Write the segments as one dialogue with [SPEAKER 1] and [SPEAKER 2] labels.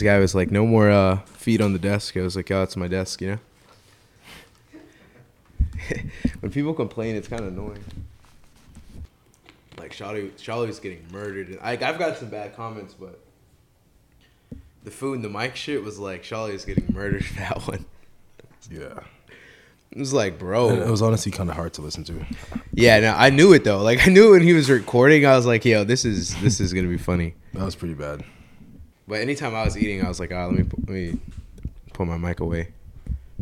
[SPEAKER 1] this guy was like, "No more uh, feet on the desk." I was like, "Oh, it's my desk," you know. when people complain, it's kind of annoying. Like Charlie was getting murdered. I, I've got some bad comments, but the food and the mic shit was like Charlie was getting murdered for that one.
[SPEAKER 2] Yeah.
[SPEAKER 1] It was like, bro.
[SPEAKER 2] And it was honestly kind of hard to listen to.
[SPEAKER 1] Yeah, no, I knew it though. Like I knew it when he was recording. I was like, yo, this is this is gonna be funny.
[SPEAKER 2] That was pretty bad.
[SPEAKER 1] But anytime I was eating, I was like, ah, let me let me put my mic away.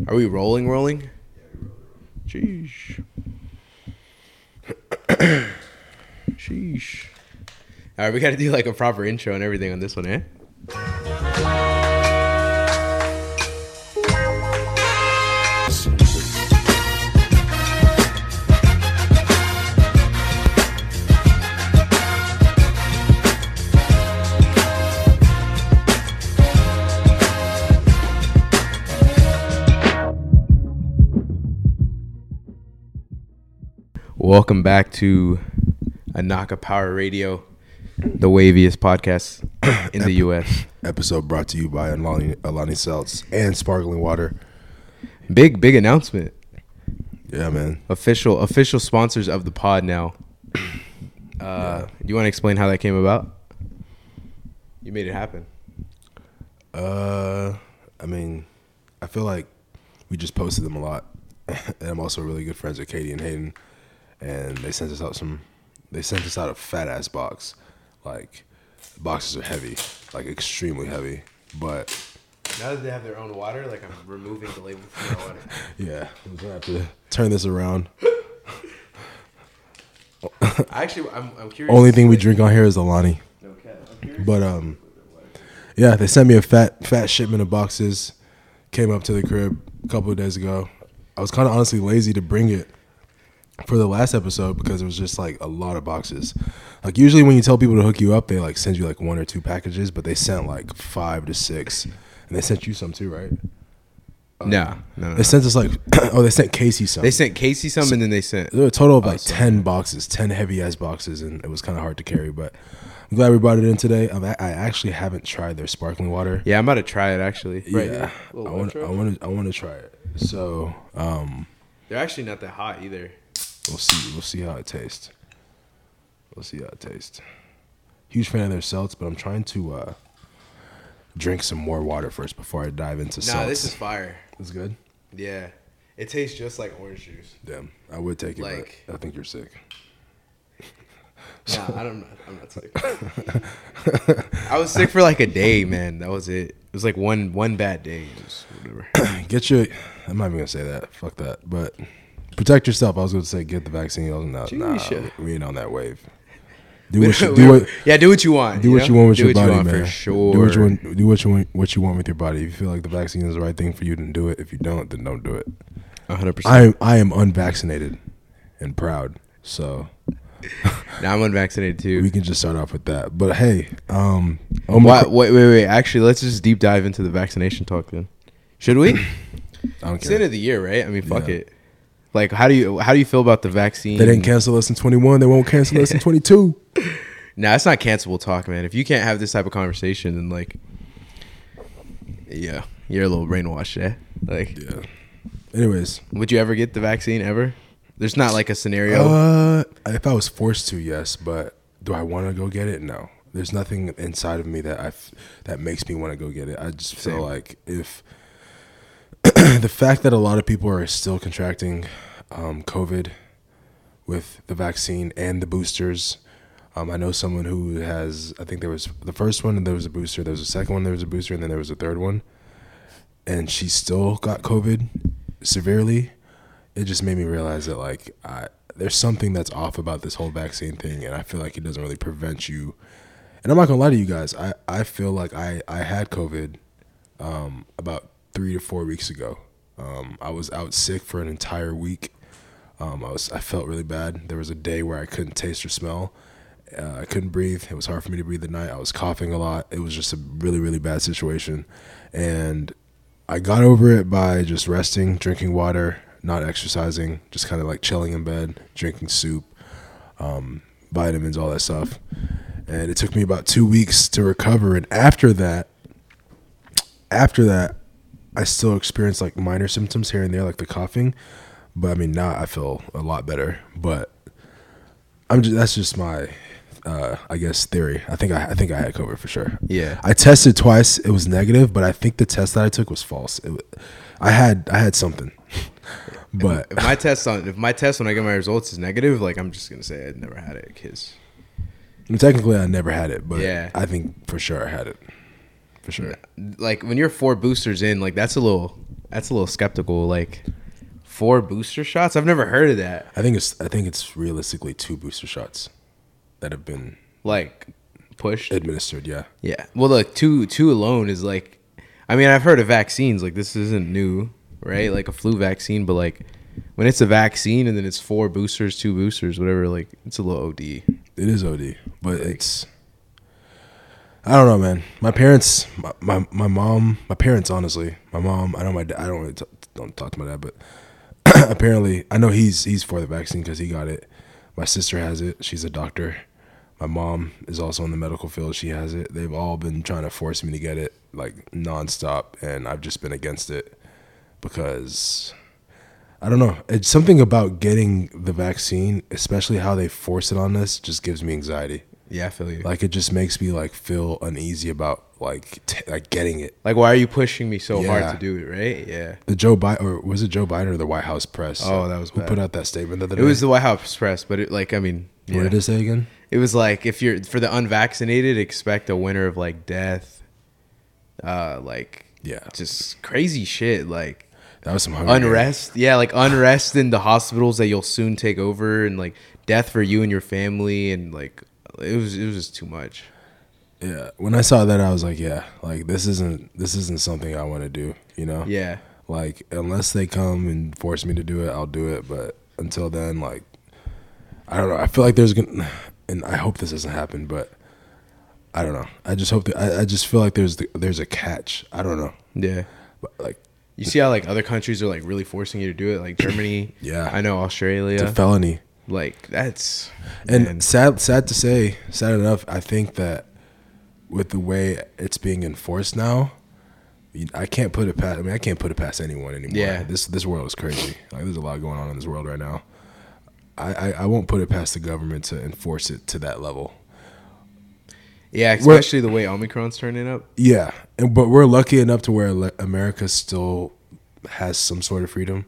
[SPEAKER 1] Are we rolling? Rolling? Sheesh. Sheesh. All right, we got to do like a proper intro and everything on this one, eh? Welcome back to Inaka Power Radio, the waviest podcast in the U.S.
[SPEAKER 2] Episode brought to you by Alani, Alani Seltz and Sparkling Water.
[SPEAKER 1] Big big announcement.
[SPEAKER 2] Yeah, man.
[SPEAKER 1] Official official sponsors of the pod now. Uh, You want to explain how that came about? You made it happen.
[SPEAKER 2] Uh, I mean, I feel like we just posted them a lot, and I'm also really good friends with Katy and Haydn, and they sent us out some. They sent us out a fat ass box, like boxes are heavy, like extremely heavy, but
[SPEAKER 1] Now that they have their own water, like I'm removing the label from their water.
[SPEAKER 2] yeah, we're gonna have to turn this around.
[SPEAKER 1] Actually, I'm, I'm curious.
[SPEAKER 2] Only thing we drink on here is Alani.
[SPEAKER 1] Okay,
[SPEAKER 2] But um, yeah, they sent me a fat fat shipment of boxes. Came up to the crib a couple of days ago. I was kind of honestly lazy to bring it for the last episode because it was just like a lot of boxes. Like usually when you tell people to hook you up, they like send you like one or two packages, but they sent like five to six, and they sent you some too, right?
[SPEAKER 1] No, no, no.
[SPEAKER 2] They sent us like oh they sent Casey some.
[SPEAKER 1] They sent Casey some, and then they sent.
[SPEAKER 2] There were a total of like
[SPEAKER 1] some.
[SPEAKER 2] ten boxes, ten heavy ass boxes, and it was kind of hard to carry. But I'm glad we brought it in today. I'm, I actually haven't tried their sparkling water.
[SPEAKER 1] Yeah, I'm about to try it actually.
[SPEAKER 2] yeah. I
[SPEAKER 1] Little
[SPEAKER 2] want, I want to, I want to try it. So, um,
[SPEAKER 1] They're actually not that hot either.
[SPEAKER 2] We'll see, we'll see how it tastes. We'll see how it tastes. Huge fan of their seltz, but I'm trying to uh, drink some more water first before I dive into
[SPEAKER 1] Nah,
[SPEAKER 2] seltz.
[SPEAKER 1] this is fire.
[SPEAKER 2] It's good.
[SPEAKER 1] Yeah, it tastes just like orange juice.
[SPEAKER 2] Damn, I would take it,
[SPEAKER 1] Like-
[SPEAKER 2] but I think you're sick.
[SPEAKER 1] Nah, I don't. I'm not sick. I was sick for like a day, man. That was it. It was like one one bad day. Whatever.
[SPEAKER 2] Get your. I'm not even gonna say that. Fuck that. But protect yourself. I was gonna say get the vaccine. I was not. Nah,
[SPEAKER 1] Jeez.
[SPEAKER 2] we ain't on that wave. Do what you do. What,
[SPEAKER 1] yeah, do what you want.
[SPEAKER 2] do what
[SPEAKER 1] know?
[SPEAKER 2] you want with
[SPEAKER 1] do
[SPEAKER 2] your
[SPEAKER 1] what
[SPEAKER 2] body,
[SPEAKER 1] you want
[SPEAKER 2] man.
[SPEAKER 1] For sure.
[SPEAKER 2] Do what you want. Do what you want. What you want with your body. If you feel like the vaccine is the right thing for you, then do it. If you don't, then don't do it.
[SPEAKER 1] 100. percent
[SPEAKER 2] I am. I am unvaccinated and proud. So
[SPEAKER 1] Now I'm unvaccinated too.
[SPEAKER 2] we can just start off with that. But hey, um,
[SPEAKER 1] Why, wait, wait, wait. Actually, let's just deep dive into the vaccination talk then. Should we?
[SPEAKER 2] I don't
[SPEAKER 1] it's the end of the year, right? I mean, fuck
[SPEAKER 2] Yeah.
[SPEAKER 1] it. Like, how do you how do you feel about the vaccine?
[SPEAKER 2] They didn't cancel us in 21. They won't cancel us in 22.
[SPEAKER 1] Nah, it's not cancelable talk, man. If you can't have this type of conversation, then like, yeah, you're a little brainwashed, yeah. Like,
[SPEAKER 2] Yeah. Anyways,
[SPEAKER 1] would you ever get the vaccine ever? There's not like a scenario.
[SPEAKER 2] Uh, if I was forced to, yes. But do I want to go get it? No. There's nothing inside of me that I f- that makes me want to go get it. I just feel
[SPEAKER 1] Same.
[SPEAKER 2] like if the fact that a lot of people are still contracting um, COVID with the vaccine and the boosters. Um, I know someone who has. I think there was the first one, and there was a booster. There was a second one, there was a booster, and then there was a third one, and she still got COVID severely it just made me realize that like I, there's something that's off about this whole vaccine thing, and I feel like it doesn't really prevent you. And I'm not gonna lie to you guys, I, I feel like I, I had COVID um, about three to four weeks ago. Um, I was out sick for an entire week. Um, I was I felt really bad. There was a day where I couldn't taste or smell. Uh, I couldn't breathe. It was hard for me to breathe at night. I was coughing a lot. It was just a really really bad situation, and I got over it by just resting, drinking water, not exercising, just kind of like chilling in bed, drinking soup, um, vitamins, all that stuff. And it took me about two weeks to recover. And after that, after that, I still experienced like minor symptoms here and there, like the coughing. But I mean, now I feel a lot better. But I'm just that's just my, uh, I guess theory. I think I, I think I had COVID for sure.
[SPEAKER 1] Yeah.
[SPEAKER 2] I tested twice. It was negative, but I think the test that I took was false. It, I had I had something, but
[SPEAKER 1] If my test on if my test when I get my results is negative, like I'm just gonna say I'd never had it because
[SPEAKER 2] technically I never had it. But
[SPEAKER 1] Yeah.
[SPEAKER 2] I think for sure I had it, for sure.
[SPEAKER 1] like when you're four boosters in, like that's a little that's a little skeptical. Like four booster shots, I've never heard of that.
[SPEAKER 2] I think it's I think it's realistically two booster shots that have been
[SPEAKER 1] Like pushed.
[SPEAKER 2] administered. Yeah.
[SPEAKER 1] Yeah. Well, like two two alone is like, I mean, I've heard of vaccines. Like this isn't new, right? Like a flu vaccine, but like when it's a vaccine and then it's four boosters, two boosters, whatever. Like it's a little OD.
[SPEAKER 2] It is OD, but it's. I don't know, man. My parents, my, my my mom, my parents, honestly, my mom. I know my dad. I don't really t- don't talk to my dad, but apparently, I know he's he's for the vaccine because he got it. My sister has it. She's a doctor. My mom is also in the medical field. She has it. They've all been trying to force me to get it like nonstop, and I've just been against it because I don't know. It's something about getting the vaccine, especially how they force it on us, just gives me anxiety.
[SPEAKER 1] Yeah, I feel you. Like,
[SPEAKER 2] it just makes me like feel uneasy about like t- like getting it.
[SPEAKER 1] Like why are you pushing me so
[SPEAKER 2] Yeah.
[SPEAKER 1] hard to do it? Right? Yeah.
[SPEAKER 2] The Joe Biden or was it Joe Biden or the White House press?
[SPEAKER 1] Oh, that was
[SPEAKER 2] who
[SPEAKER 1] bad.
[SPEAKER 2] put out that statement the other
[SPEAKER 1] It
[SPEAKER 2] day.
[SPEAKER 1] was the White House press, but it like I mean,
[SPEAKER 2] What did it say again?
[SPEAKER 1] It was like if you're for the unvaccinated, expect a winter of like death, uh, like
[SPEAKER 2] Yeah,
[SPEAKER 1] just crazy shit, like
[SPEAKER 2] that was some
[SPEAKER 1] unrest. Yeah, like unrest in the hospitals that you'll soon take over, and like death for you and your family, and like it was it was just too much.
[SPEAKER 2] Yeah, when I saw that, I was like, yeah, like this isn't this isn't something I want to do. You know,
[SPEAKER 1] Yeah,
[SPEAKER 2] like unless they come and force me to do it, I'll do it. But until then, like I don't know. I feel like there's gonna, and I hope this doesn't happen, but I don't know. I just hope that I, I just feel like there's the, there's a catch. I don't know,
[SPEAKER 1] yeah.
[SPEAKER 2] but like
[SPEAKER 1] You see how like other countries are like really forcing you to do it, like Germany.
[SPEAKER 2] Yeah.
[SPEAKER 1] I know Australia.
[SPEAKER 2] it's a felony.
[SPEAKER 1] Like that's
[SPEAKER 2] And
[SPEAKER 1] man.
[SPEAKER 2] sad, sad to say, sad enough. I think that with the way it's being enforced now, I can't put it past. I mean, I can't put it past anyone anymore.
[SPEAKER 1] Yeah.
[SPEAKER 2] this this world is crazy. Like, there's a lot going on in this world right now. I, I, I won't put it past the government to enforce it to that level.
[SPEAKER 1] yeah, especially the way Omicron's turning up.
[SPEAKER 2] Yeah, and but we're lucky enough to where America still has some sort of freedom,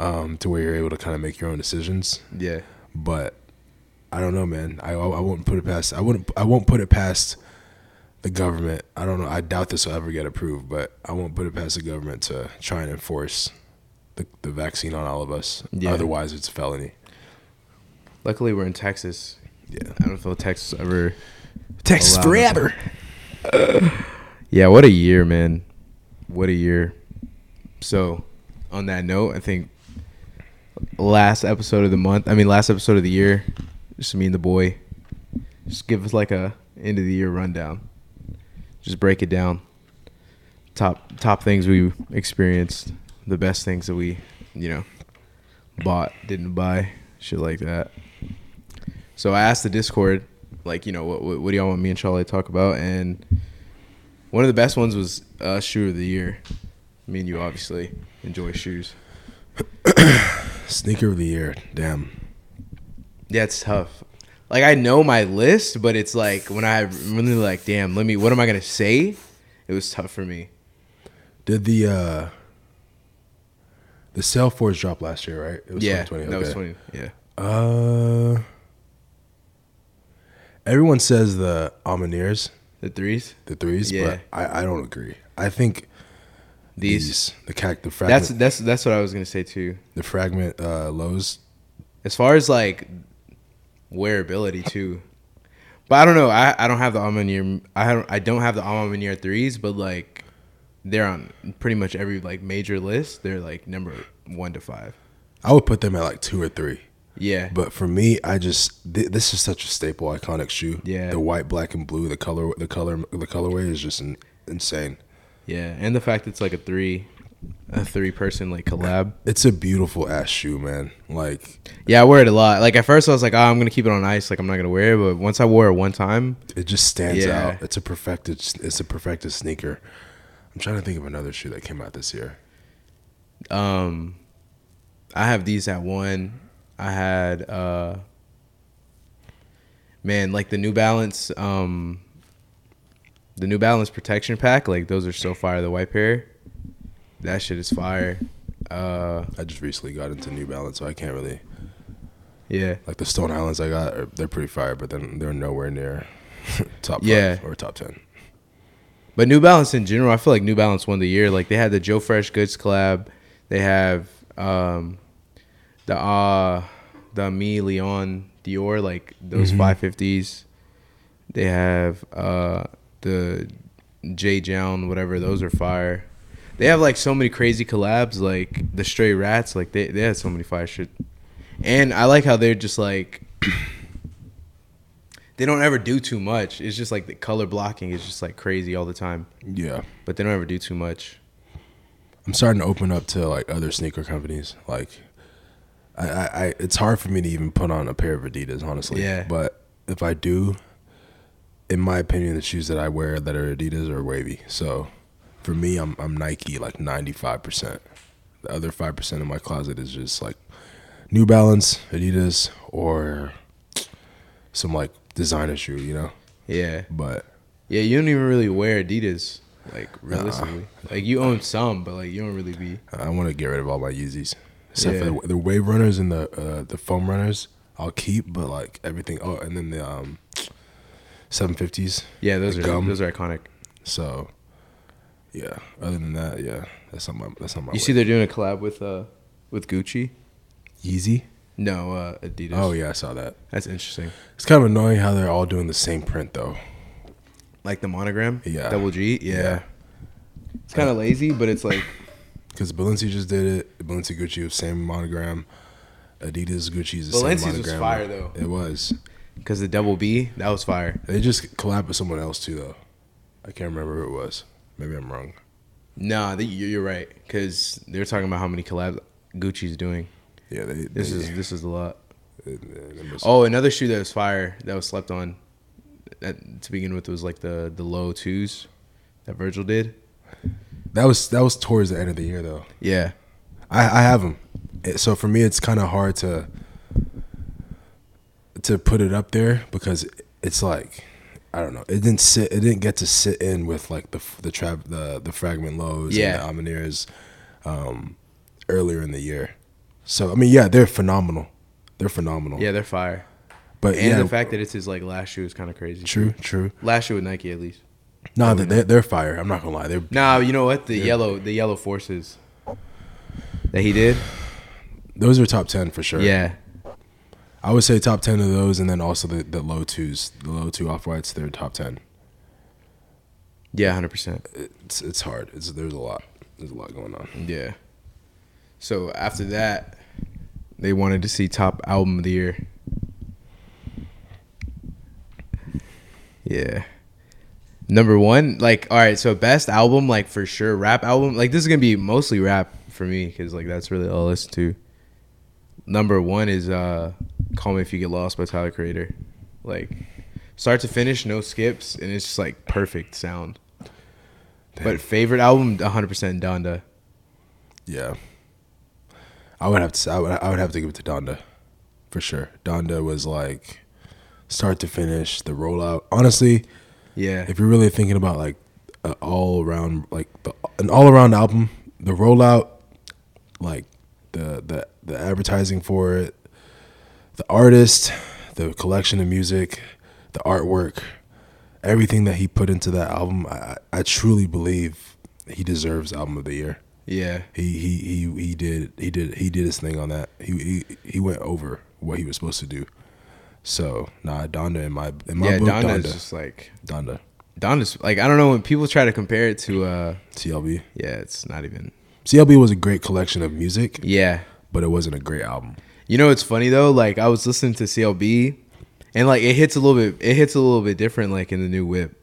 [SPEAKER 2] um, to where you're able to kind of make your own decisions.
[SPEAKER 1] Yeah,
[SPEAKER 2] but I don't know, man. I I won't put it past. I wouldn't. I won't put it past the government. I don't know. I doubt this will ever get approved, but I won't put it past the government to try and enforce the the vaccine on all of us.
[SPEAKER 1] Yeah.
[SPEAKER 2] Otherwise, it's a felony.
[SPEAKER 1] luckily we're in Texas.
[SPEAKER 2] Yeah.
[SPEAKER 1] I don't feel Texas ever.
[SPEAKER 2] Texas forever.
[SPEAKER 1] Yeah, what a year, man. What a year. So, on that note, I think last episode of the month, I mean last episode of the year, just me and the boy. Just give us like a end of the year rundown. Just break it down. Top top things we experienced, the best things that we, you know, bought, didn't buy, shit like that. So I asked the Discord, like, you know, what what, what do y'all want me and Charlie to talk about? And one of the best ones was uh, shoe of the year. Me and you obviously enjoy shoes.
[SPEAKER 2] Sneaker of the year. Damn.
[SPEAKER 1] Yeah, it's tough. Like I know my list, but it's like when I really like, damn, let me. What am I gonna say? It was tough for me.
[SPEAKER 2] Did the uh the Salesforce drop last year? Right. It was
[SPEAKER 1] yeah,
[SPEAKER 2] 2020,
[SPEAKER 1] that was twenty. Yeah,
[SPEAKER 2] Uh, everyone says the A Ma Maniéres,
[SPEAKER 1] the threes.
[SPEAKER 2] the threes,
[SPEAKER 1] Yeah.
[SPEAKER 2] but I, I don't agree. I think
[SPEAKER 1] These.
[SPEAKER 2] these, the cac the fragment
[SPEAKER 1] That's that's that's what I was gonna say too.
[SPEAKER 2] the fragment uh, lows.
[SPEAKER 1] As far as like wearability too, but I don't know. I, I don't have the A Ma Maniére. I don't I don't have the A Ma Maniére threes, but like they're on pretty much every like major list. They're like number one to five.
[SPEAKER 2] I would put them at like two or three.
[SPEAKER 1] Yeah,
[SPEAKER 2] But for me, I just th- this is such a staple, iconic shoe.
[SPEAKER 1] Yeah.
[SPEAKER 2] the white, black, and blue. The color, the color, the colorway is just in, insane.
[SPEAKER 1] Yeah, and the fact it's like a three, a three person like collab.
[SPEAKER 2] It's a beautiful ass shoe, man. Like
[SPEAKER 1] Yeah, I wear it a lot. Like at first I was like, oh, I'm gonna keep it on ice. Like I'm not gonna wear it. But once I wore it one time,
[SPEAKER 2] it just stands
[SPEAKER 1] Yeah.
[SPEAKER 2] out. It's a perfected. It's a perfected sneaker. I'm I'm trying to think of another shoe that came out this year.
[SPEAKER 1] Um, I have these at one. I had uh, man, like the New Balance, um, the New Balance protection pack. Like those are so fire. The white pair, that shit is fire. Uh,
[SPEAKER 2] I just recently got into New Balance, so I can't really
[SPEAKER 1] yeah,
[SPEAKER 2] like the Stone Islands I got. Are, they're pretty fire, but then they're nowhere near top
[SPEAKER 1] Yeah.
[SPEAKER 2] five or top ten.
[SPEAKER 1] but New Balance in general, I feel like New Balance won the year. Like they had the Joe Freshgoods collab. They have um, the uh the Aimé Leon Dore, like those
[SPEAKER 2] Mhm.
[SPEAKER 1] five fifties. They have uh the JJJJound, whatever. Those are fire. They have like so many crazy collabs, like the Stray Rats. Like they they had so many fire shit. And I like how they're just like they don't ever do too much. It's just like the color blocking is just like crazy all the time,
[SPEAKER 2] Yeah,
[SPEAKER 1] but they don't ever do too much.
[SPEAKER 2] I'm starting to open up to like other sneaker companies. Like, I, I, I it's hard for me to even put on a pair of Adidas, honestly.
[SPEAKER 1] Yeah.
[SPEAKER 2] But if I do, in my opinion, the shoes that I wear that are Adidas are wavy. So, for me, I'm I'm Nike like 95 percent. The other five percent of my closet is just like New Balance, Adidas, or some like designer shoe, you know.
[SPEAKER 1] Yeah,
[SPEAKER 2] But
[SPEAKER 1] yeah. You don't even really wear Adidas, like realistically. Like you own some, but like you don't really be.
[SPEAKER 2] I want to get rid of all my Yeezys, except for the, the wave runners and the uh, the foam runners. I'll keep, but like everything. Oh, and then the um, seven fifties.
[SPEAKER 1] Yeah, those are
[SPEAKER 2] gum.
[SPEAKER 1] those are iconic.
[SPEAKER 2] So, yeah. Other than that, yeah, that's not my that's not my.
[SPEAKER 1] You
[SPEAKER 2] way.
[SPEAKER 1] see, they're doing a collab with uh with Gucci.
[SPEAKER 2] Yeezy?
[SPEAKER 1] No, uh Adidas.
[SPEAKER 2] Oh yeah, I saw that.
[SPEAKER 1] that's interesting.
[SPEAKER 2] It's kind of annoying how they're all doing the same print though.
[SPEAKER 1] Like the monogram.
[SPEAKER 2] Yeah.
[SPEAKER 1] Double G. Yeah.
[SPEAKER 2] Yeah.
[SPEAKER 1] It's kind of lazy, but it's like
[SPEAKER 2] Because Balenci just did it. Balenci Gucci was same monogram. Adidas Gucci's the
[SPEAKER 1] Balenci's
[SPEAKER 2] same
[SPEAKER 1] was
[SPEAKER 2] monogram.
[SPEAKER 1] fire, though.
[SPEAKER 2] It was.
[SPEAKER 1] Because the double B that was fire.
[SPEAKER 2] They just collabed with someone else too though. I can't remember who it was. Maybe I'm wrong.
[SPEAKER 1] Nah, the, you're you're right because they're talking about how many collabs Gucci's doing.
[SPEAKER 2] Yeah, they.
[SPEAKER 1] This
[SPEAKER 2] they,
[SPEAKER 1] is this is a lot.
[SPEAKER 2] they
[SPEAKER 1] Oh, another shoe that was fire that was slept on. That to begin with was like the the low twos that Virgil did.
[SPEAKER 2] that was that was towards the end of the year though.
[SPEAKER 1] Yeah,
[SPEAKER 2] I I have them, so for me it's kind of hard to to put it up there because it's like I don't know. It didn't sit. It didn't get to sit in with like the the trap the the fragment lows
[SPEAKER 1] Yeah.
[SPEAKER 2] and the A Ma Maniéres um, earlier in the year. So I mean, yeah, they're phenomenal. They're phenomenal.
[SPEAKER 1] yeah, they're fire.
[SPEAKER 2] but
[SPEAKER 1] And
[SPEAKER 2] yeah,
[SPEAKER 1] the fact that it's his like last shoe is kind of crazy.
[SPEAKER 2] true, true.
[SPEAKER 1] Last shoe with Nike at least.
[SPEAKER 2] No, they they're, they're fire. I'm not gonna lie. They're
[SPEAKER 1] Nah, you know what? The yellow the yellow forces that he did.
[SPEAKER 2] those are top ten for sure.
[SPEAKER 1] Yeah,
[SPEAKER 2] I would say top ten of those, and then also the, the low twos, the low two off whites. They're top ten.
[SPEAKER 1] yeah, hundred percent.
[SPEAKER 2] It's it's hard. It's there's a lot. There's a lot going on.
[SPEAKER 1] Yeah. So after that, they wanted to see top album of the year. Yeah. Number one, like, all right, so best album, like for sure, rap album. Like this is gonna be mostly rap for me because like that's really all I listen to. Number one is uh, "Call Me If You Get Lost" by Tyler Creator. Like, start to finish, no skips, and it's just like perfect sound. But favorite album, 100% Donda.
[SPEAKER 2] Yeah. I would have to. say- I would. I would have to give it to Donda, for sure. Donda was like start to finish the rollout. Honestly,
[SPEAKER 1] Yeah.
[SPEAKER 2] if you're really thinking about like an all around like the, an all around album, the rollout, like the the the advertising for it, the artist, the collection of music, the artwork, everything that he put into that album, I I truly believe he deserves album of the year.
[SPEAKER 1] Yeah.
[SPEAKER 2] He he he he did he did he did his thing on that. He he he went over what he was supposed to do. So nah, Donda in my in my
[SPEAKER 1] yeah,
[SPEAKER 2] book,
[SPEAKER 1] Donda
[SPEAKER 2] Donda,
[SPEAKER 1] is just like
[SPEAKER 2] Donda,
[SPEAKER 1] Donda's like I don't know when people try to compare it to uh
[SPEAKER 2] CLB.
[SPEAKER 1] yeah, it's not even
[SPEAKER 2] CLB was a great collection of music,
[SPEAKER 1] Yeah.
[SPEAKER 2] But it wasn't a great album.
[SPEAKER 1] You know what's funny though? Like I was listening to CLB and like it hits a little bit it hits a little bit different like in the new whip.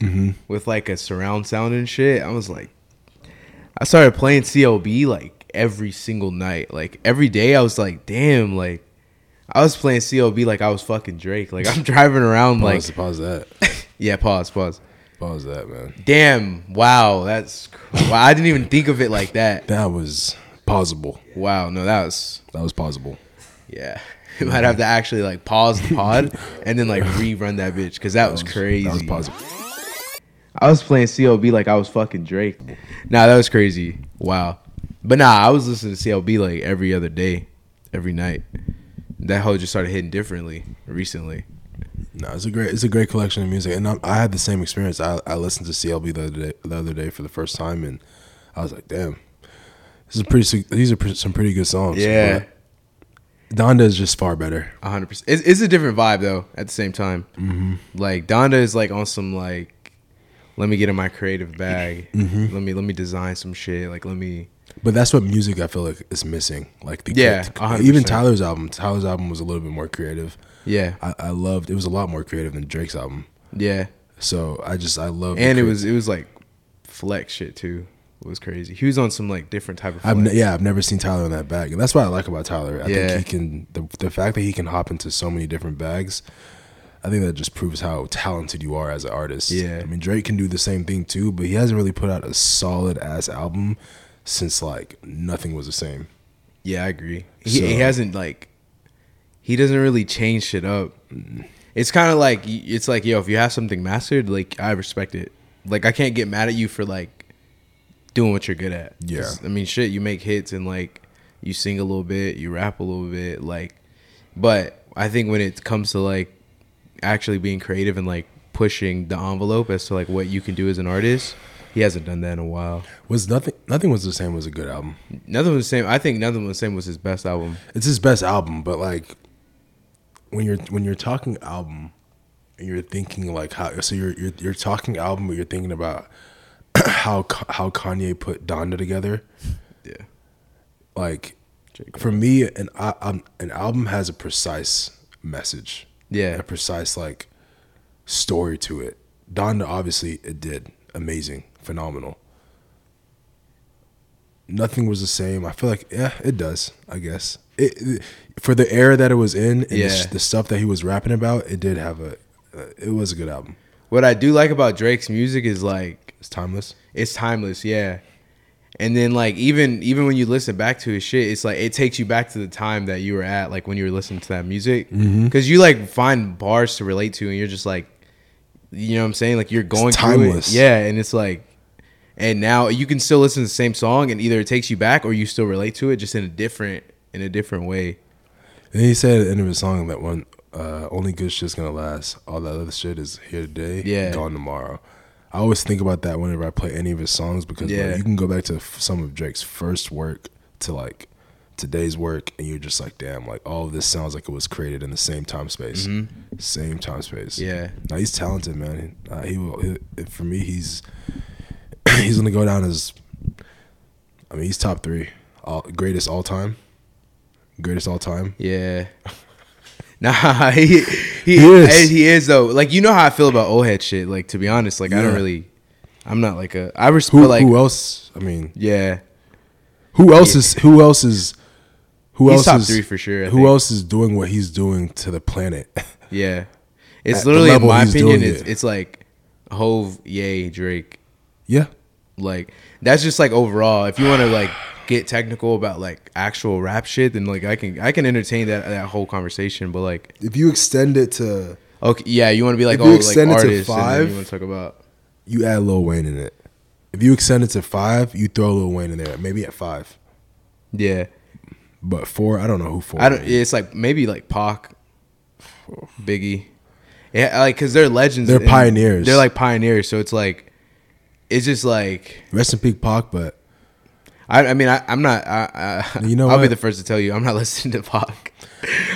[SPEAKER 2] Mm-hmm.
[SPEAKER 1] With like a surround sound and shit. I was like I started playing CLB like every single night. Like every day I was like, damn, like I was playing CLB like I was fucking Drake. Like I'm driving around like
[SPEAKER 2] Pause, pause that.
[SPEAKER 1] Yeah, pause, pause.
[SPEAKER 2] Pause that, man?
[SPEAKER 1] Damn! Wow, that's wow. I didn't even think of it like that.
[SPEAKER 2] That was possible.
[SPEAKER 1] Wow, no, that was
[SPEAKER 2] That was possible.
[SPEAKER 1] yeah. We might have to actually like pause the pod and then like rerun that bitch because that, was crazy.
[SPEAKER 2] That was possible.
[SPEAKER 1] I was playing CLB like I was fucking Drake. Nah, that was crazy. Wow. But nah, I was listening to CLB like every other day, every night. That hoe just started hitting differently recently.
[SPEAKER 2] No, it's a great it's a great collection of music, and I, I had the same experience. I, I listened to CLB the other day the other day for the first time, and I was like, damn, this is pretty. These are some pretty good songs.
[SPEAKER 1] Yeah.
[SPEAKER 2] Donda is just far better.
[SPEAKER 1] A hundred percent. It's, it's a different vibe though. At the same time, mm-hmm. like Donda is like on some like, let me get in my creative bag.
[SPEAKER 2] Mm-hmm.
[SPEAKER 1] Let me let me design some shit. Like let me.
[SPEAKER 2] But that's what music I feel like is missing. Like the
[SPEAKER 1] Yeah, 100.
[SPEAKER 2] even Tyler's album. Tyler's album was a little bit more creative.
[SPEAKER 1] Yeah,
[SPEAKER 2] I, I loved. It was a lot more creative than Drake's album.
[SPEAKER 1] yeah.
[SPEAKER 2] So I just I love.
[SPEAKER 1] And it was it was like flex shit too. It was crazy. He was on some like different type of.
[SPEAKER 2] I've ne- yeah, I've never seen Tyler in that bag, and that's what I like about Tyler. I
[SPEAKER 1] Yeah.
[SPEAKER 2] think he can the the fact that he can hop into so many different bags. I think that just proves how talented you are as an artist.
[SPEAKER 1] Yeah.
[SPEAKER 2] I mean Drake can do the same thing too, but he hasn't really put out a solid ass album since like nothing was the same.
[SPEAKER 1] Yeah, I agree. He,
[SPEAKER 2] So-
[SPEAKER 1] he hasn't like he doesn't really change shit up. It's kind of like it's like yo, if you have something mastered, like I respect it. Like I can't get mad at you for like doing what you're good at.
[SPEAKER 2] Yeah.
[SPEAKER 1] I mean, shit, you make hits and like you sing a little bit, you rap a little bit, like. But I think when it comes to like actually being creative and like pushing the envelope as to like what you can do as an artist, he hasn't done that in a while.
[SPEAKER 2] Was nothing nothing was the same was a good album.
[SPEAKER 1] Nothing was the same. I think nothing was the same was his best album.
[SPEAKER 2] It's his best album, but like when you're when you're talking album and you're thinking like how so you're you're you're talking album but you're thinking about how how Kanye put Donda together.
[SPEAKER 1] Yeah.
[SPEAKER 2] Like. For me an um, an album has a precise message.
[SPEAKER 1] Yeah.
[SPEAKER 2] A precise like story to it. Donda obviously it did amazing, phenomenal. Nothing was the same. I feel like yeah, it does. I guess it, it- for the era that it was in and the,
[SPEAKER 1] Yeah.
[SPEAKER 2] sh- the stuff that he was rapping about. It did have a. Uh, it was a good album.
[SPEAKER 1] What I do like about Drake's music is like
[SPEAKER 2] It's timeless.
[SPEAKER 1] it's timeless, yeah. And then like even even when you listen back to his shit, it's like it takes you back to the time that you were at, like when you were listening to that music,
[SPEAKER 2] Mm-hmm.
[SPEAKER 1] because you like find bars to relate to, and you're just like, you know what I'm saying, like you're going through
[SPEAKER 2] timeless.
[SPEAKER 1] it, yeah. And it's like, and now you can still listen to the same song, and either it takes you back or you still relate to it, just in a different in a different way.
[SPEAKER 2] And he said at the end of his song that one uh, only good shit's gonna last. All that other shit is here today,
[SPEAKER 1] Yeah.
[SPEAKER 2] gone tomorrow. I always think about that whenever I play any of his songs because like, you can go back to f- some of Drake's first work to like today's work, and you're just like, damn, like all of this sounds like it was created in the same time space, same time space.
[SPEAKER 1] Mm-hmm. Yeah,
[SPEAKER 2] Now he's talented, man. Uh, he will. He, for me, he's he's gonna go down as. I mean, he's top three, all, greatest all time, greatest all time.
[SPEAKER 1] yeah. Nah, he he,
[SPEAKER 2] He is.
[SPEAKER 1] He is though. Like you know how I feel about old head shit. Like to be honest, like I don't really. I'm not like a. I respect
[SPEAKER 2] Who,
[SPEAKER 1] like
[SPEAKER 2] who else? I mean,
[SPEAKER 1] yeah.
[SPEAKER 2] who else is who else is who
[SPEAKER 1] He's
[SPEAKER 2] else
[SPEAKER 1] top
[SPEAKER 2] is
[SPEAKER 1] three for sure, I
[SPEAKER 2] who
[SPEAKER 1] think.
[SPEAKER 2] else is doing what he's doing to the planet?
[SPEAKER 1] Yeah, it's
[SPEAKER 2] At
[SPEAKER 1] literally in my opinion. It's
[SPEAKER 2] it.
[SPEAKER 1] it's like Hov, Ye, Drake.
[SPEAKER 2] yeah,
[SPEAKER 1] Like that's just like overall. If you want to like get technical about like actual rap shit, then like I can I can entertain that that whole conversation. But like
[SPEAKER 2] if you extend it to
[SPEAKER 1] okay, yeah, you want to be like oh
[SPEAKER 2] you
[SPEAKER 1] like
[SPEAKER 2] extend it to
[SPEAKER 1] artists,
[SPEAKER 2] five-
[SPEAKER 1] you want to talk about
[SPEAKER 2] you add Lil Wayne in it. If you extend it to five, you throw Lil Wayne in there, maybe at five.
[SPEAKER 1] yeah.
[SPEAKER 2] But four, I don't know who four.
[SPEAKER 1] I don't.
[SPEAKER 2] is.
[SPEAKER 1] It's like maybe like Pac, Biggie, yeah, like because they're legends.
[SPEAKER 2] They're pioneers.
[SPEAKER 1] They're like pioneers. So it's like, it's just like
[SPEAKER 2] Rest in peace, Pac. But
[SPEAKER 1] I. I mean, I, I'm not. I, I,
[SPEAKER 2] You know
[SPEAKER 1] I'll be the first to tell you, I'm not listening to Pac.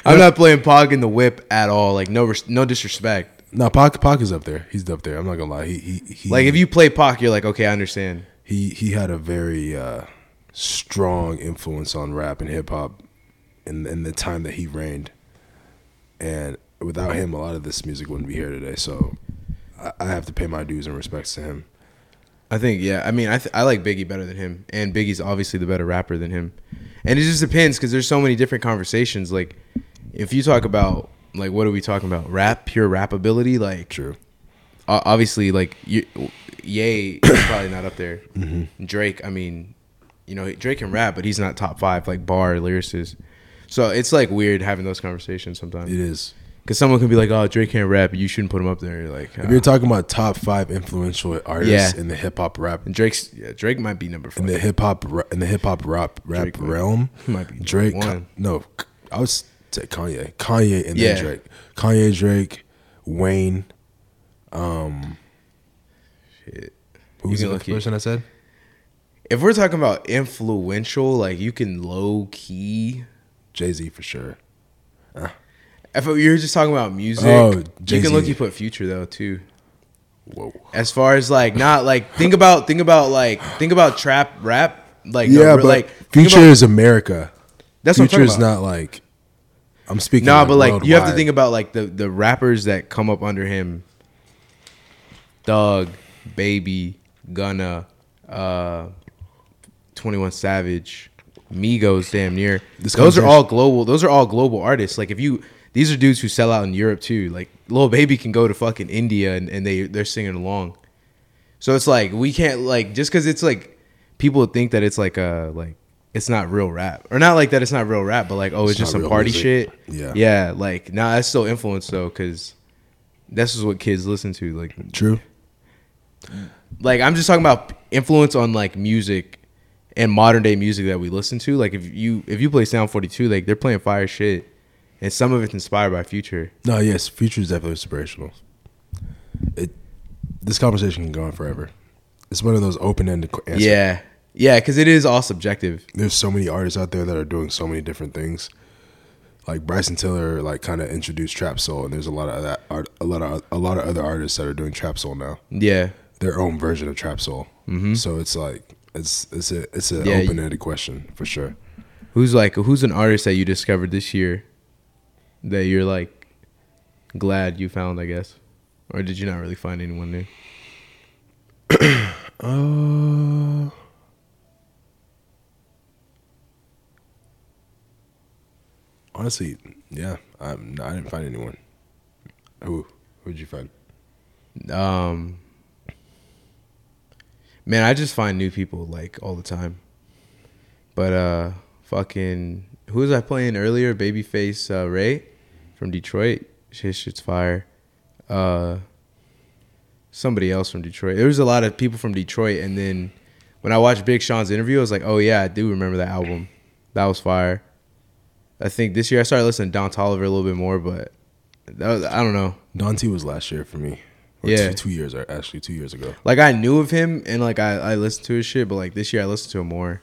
[SPEAKER 1] I'm not playing Pac in the whip at all. Like no, res- no disrespect.
[SPEAKER 2] no, Pac, Pac is up there. He's up there. I'm not gonna lie. He he, he
[SPEAKER 1] Like if you play Pac, you're like, okay, I understand.
[SPEAKER 2] he he had a very uh, strong influence on rap and hip hop in in the time that he reigned, and without him, a lot of this music wouldn't be here today. So I, I have to pay my dues and respects to him.
[SPEAKER 1] I think yeah. I mean, I th- I like Biggie better than him, and Biggie's obviously the better rapper than him. And it just depends because there's so many different conversations. Like, if you talk about like what are we talking about? Rap, pure rap ability. Like,
[SPEAKER 2] True.
[SPEAKER 1] obviously like you, Ye is probably not up there.
[SPEAKER 2] Mm-hmm.
[SPEAKER 1] Drake, I mean, you know, Drake can rap, but he's not top five like bar lyricist. So it's like weird having those conversations sometimes.
[SPEAKER 2] It is.
[SPEAKER 1] Because someone could be like, "Oh, Drake can't rap. You shouldn't put him up there." You're like,
[SPEAKER 2] If
[SPEAKER 1] "Ah."
[SPEAKER 2] you're talking about top five influential artists
[SPEAKER 1] Yeah.
[SPEAKER 2] in the hip hop rap
[SPEAKER 1] And Drake's yeah, Drake might be number
[SPEAKER 2] in the hip hop in the hip hop rap rap
[SPEAKER 1] Drake
[SPEAKER 2] realm,
[SPEAKER 1] might be
[SPEAKER 2] Drake.
[SPEAKER 1] one.
[SPEAKER 2] No, I would say Kanye, Kanye, and
[SPEAKER 1] Yeah.
[SPEAKER 2] then Drake. Kanye, Drake, Wayne.
[SPEAKER 1] Um, Shit.
[SPEAKER 2] Who was the
[SPEAKER 1] look-
[SPEAKER 2] person I said?
[SPEAKER 1] If we're talking about influential, like you can low key.
[SPEAKER 2] Jay Z for sure.
[SPEAKER 1] If you're just talking about music,
[SPEAKER 2] Oh,
[SPEAKER 1] you
[SPEAKER 2] Jay-Z.
[SPEAKER 1] can look you put Future though too.
[SPEAKER 2] Whoa.
[SPEAKER 1] As far as like not like think about think about like think about trap rap like
[SPEAKER 2] Yeah,
[SPEAKER 1] no,
[SPEAKER 2] but
[SPEAKER 1] like
[SPEAKER 2] Future
[SPEAKER 1] about-
[SPEAKER 2] is America.
[SPEAKER 1] that's what I'm
[SPEAKER 2] Future is
[SPEAKER 1] about.
[SPEAKER 2] not like. I'm speaking.
[SPEAKER 1] No, but like you have to think about like the the rappers that come up under him. Thug, Baby, Gunna, uh, Twenty One Savage, Migos, damn near.
[SPEAKER 2] This
[SPEAKER 1] those are all global. Those are all global artists. Like if you, these are dudes who sell out in Europe too. Like Lil Baby can go to fucking India and, and they they're singing along. So it's like we can't like just because it's like people think that it's like a like it's not real rap or not like that it's not real rap, but like oh it's,
[SPEAKER 2] It's
[SPEAKER 1] just some party
[SPEAKER 2] music.
[SPEAKER 1] shit.
[SPEAKER 2] Yeah.
[SPEAKER 1] yeah. Like nah, that's still influence though because this is what kids listen to. Like
[SPEAKER 2] True.
[SPEAKER 1] like I'm just talking about influence on like music and modern day music that we listen to. Like if you if you play Sound 42, like they're playing fire shit, and some of it's inspired by Future.
[SPEAKER 2] No, yes, Future is definitely inspirational. It. This conversation can go on forever. It's one of those open-ended qu-
[SPEAKER 1] Yeah, yeah, because it is all subjective.
[SPEAKER 2] there's so many artists out there that are doing so many different things. Like Bryson Tiller, like kind of introduced trap soul, and there's a lot of that art, a lot of a lot of other artists that are doing trap soul now,
[SPEAKER 1] Yeah,
[SPEAKER 2] their own version of trap soul. Mm-hmm. So it's like it's it's a it's an
[SPEAKER 1] Yeah,
[SPEAKER 2] open-ended question for sure.
[SPEAKER 1] who's like who's an artist that you discovered this year that you're like glad you found? I guess, or did you not really find anyone new?
[SPEAKER 2] Uh, honestly, yeah, I'm, I didn't find anyone. Who who'd you find?
[SPEAKER 1] Um, man, I just find new people like all the time. But uh, fucking, who was I playing earlier? Babyface uh, Ray from Detroit. His shit's fire. Uh, somebody else from Detroit. There was a lot of people from Detroit, and then when I watched Big Sean's interview, I was like, oh yeah, I do remember that album. That was fire. I think this year I started listening to Don Toliver a little bit more, but that was, I don't know.
[SPEAKER 2] Dante was last year for me. Or
[SPEAKER 1] Yeah.
[SPEAKER 2] two, two years or actually two years ago.
[SPEAKER 1] Like I knew of him and like I, I listened to his shit, but like this year I listened to him more.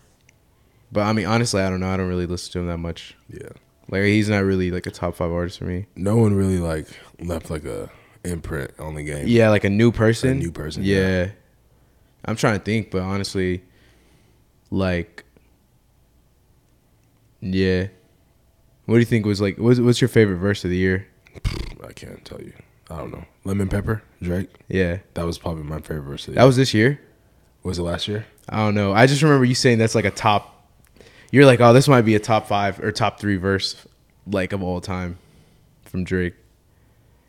[SPEAKER 1] But I mean honestly I don't know. I don't really listen to him that much.
[SPEAKER 2] Yeah.
[SPEAKER 1] Like he's not really like a top five artist for me.
[SPEAKER 2] No one really like left like a imprint on the game.
[SPEAKER 1] Yeah, like a new person.
[SPEAKER 2] A new person,
[SPEAKER 1] Yeah.
[SPEAKER 2] yeah.
[SPEAKER 1] I'm trying to think, but honestly, like Yeah. What do you think was like what's what's your favorite verse of the year?
[SPEAKER 2] I can't tell you. I don't know. Lemon Pepper, Drake.
[SPEAKER 1] Yeah.
[SPEAKER 2] That was probably my favorite verse. Of the year.
[SPEAKER 1] That was this year?
[SPEAKER 2] was it last year?
[SPEAKER 1] I don't know. I just remember you saying that's like a top. You're like, oh, this might be a top five or top three verse, like of all time, from Drake.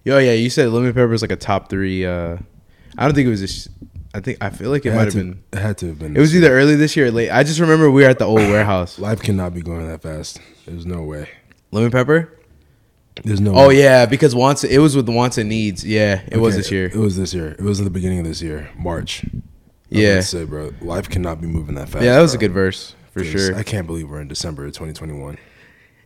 [SPEAKER 1] Yo, yeah, you said Lemon Pepper is like a top three. uh I don't think it was this. I think I feel like it,
[SPEAKER 2] had
[SPEAKER 1] might have
[SPEAKER 2] to-
[SPEAKER 1] been.
[SPEAKER 2] It had to have been.
[SPEAKER 1] It was either early this year or late. I just remember we were at the old warehouse.
[SPEAKER 2] Life cannot be going that fast. There's no way.
[SPEAKER 1] Lemon Pepper.
[SPEAKER 2] There's no.
[SPEAKER 1] Oh
[SPEAKER 2] way.
[SPEAKER 1] yeah, because wants it was with the wants and needs. Yeah, it was this year.
[SPEAKER 2] It was this year. It was in the beginning of this year, March. I
[SPEAKER 1] Yeah.
[SPEAKER 2] say, bro, life cannot be moving that fast.
[SPEAKER 1] Yeah, that was a good verse for sure.
[SPEAKER 2] I can't believe we're in December of 2021.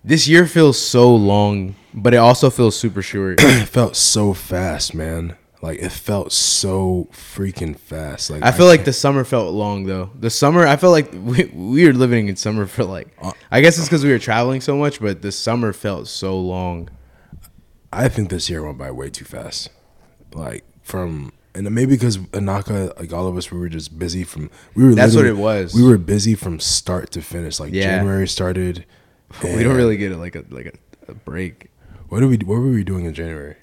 [SPEAKER 1] this year feels so long, but it also feels super short.
[SPEAKER 2] It felt so fast, man. Like it felt so freaking fast. Like
[SPEAKER 1] I feel like the summer felt long though. The summer, I felt like we, we were living in summer for like.
[SPEAKER 2] Uh,
[SPEAKER 1] I guess it's because we were traveling so much, but the summer felt so long.
[SPEAKER 2] I think this year went by way too fast. Like from and maybe because Inaka, like all of us, we were just busy from. We were.
[SPEAKER 1] That's what it was.
[SPEAKER 2] We were busy from start to finish. Like
[SPEAKER 1] Yeah.
[SPEAKER 2] January started.
[SPEAKER 1] we don't really get it like a like a, a break.
[SPEAKER 2] What did we? What were we doing in January?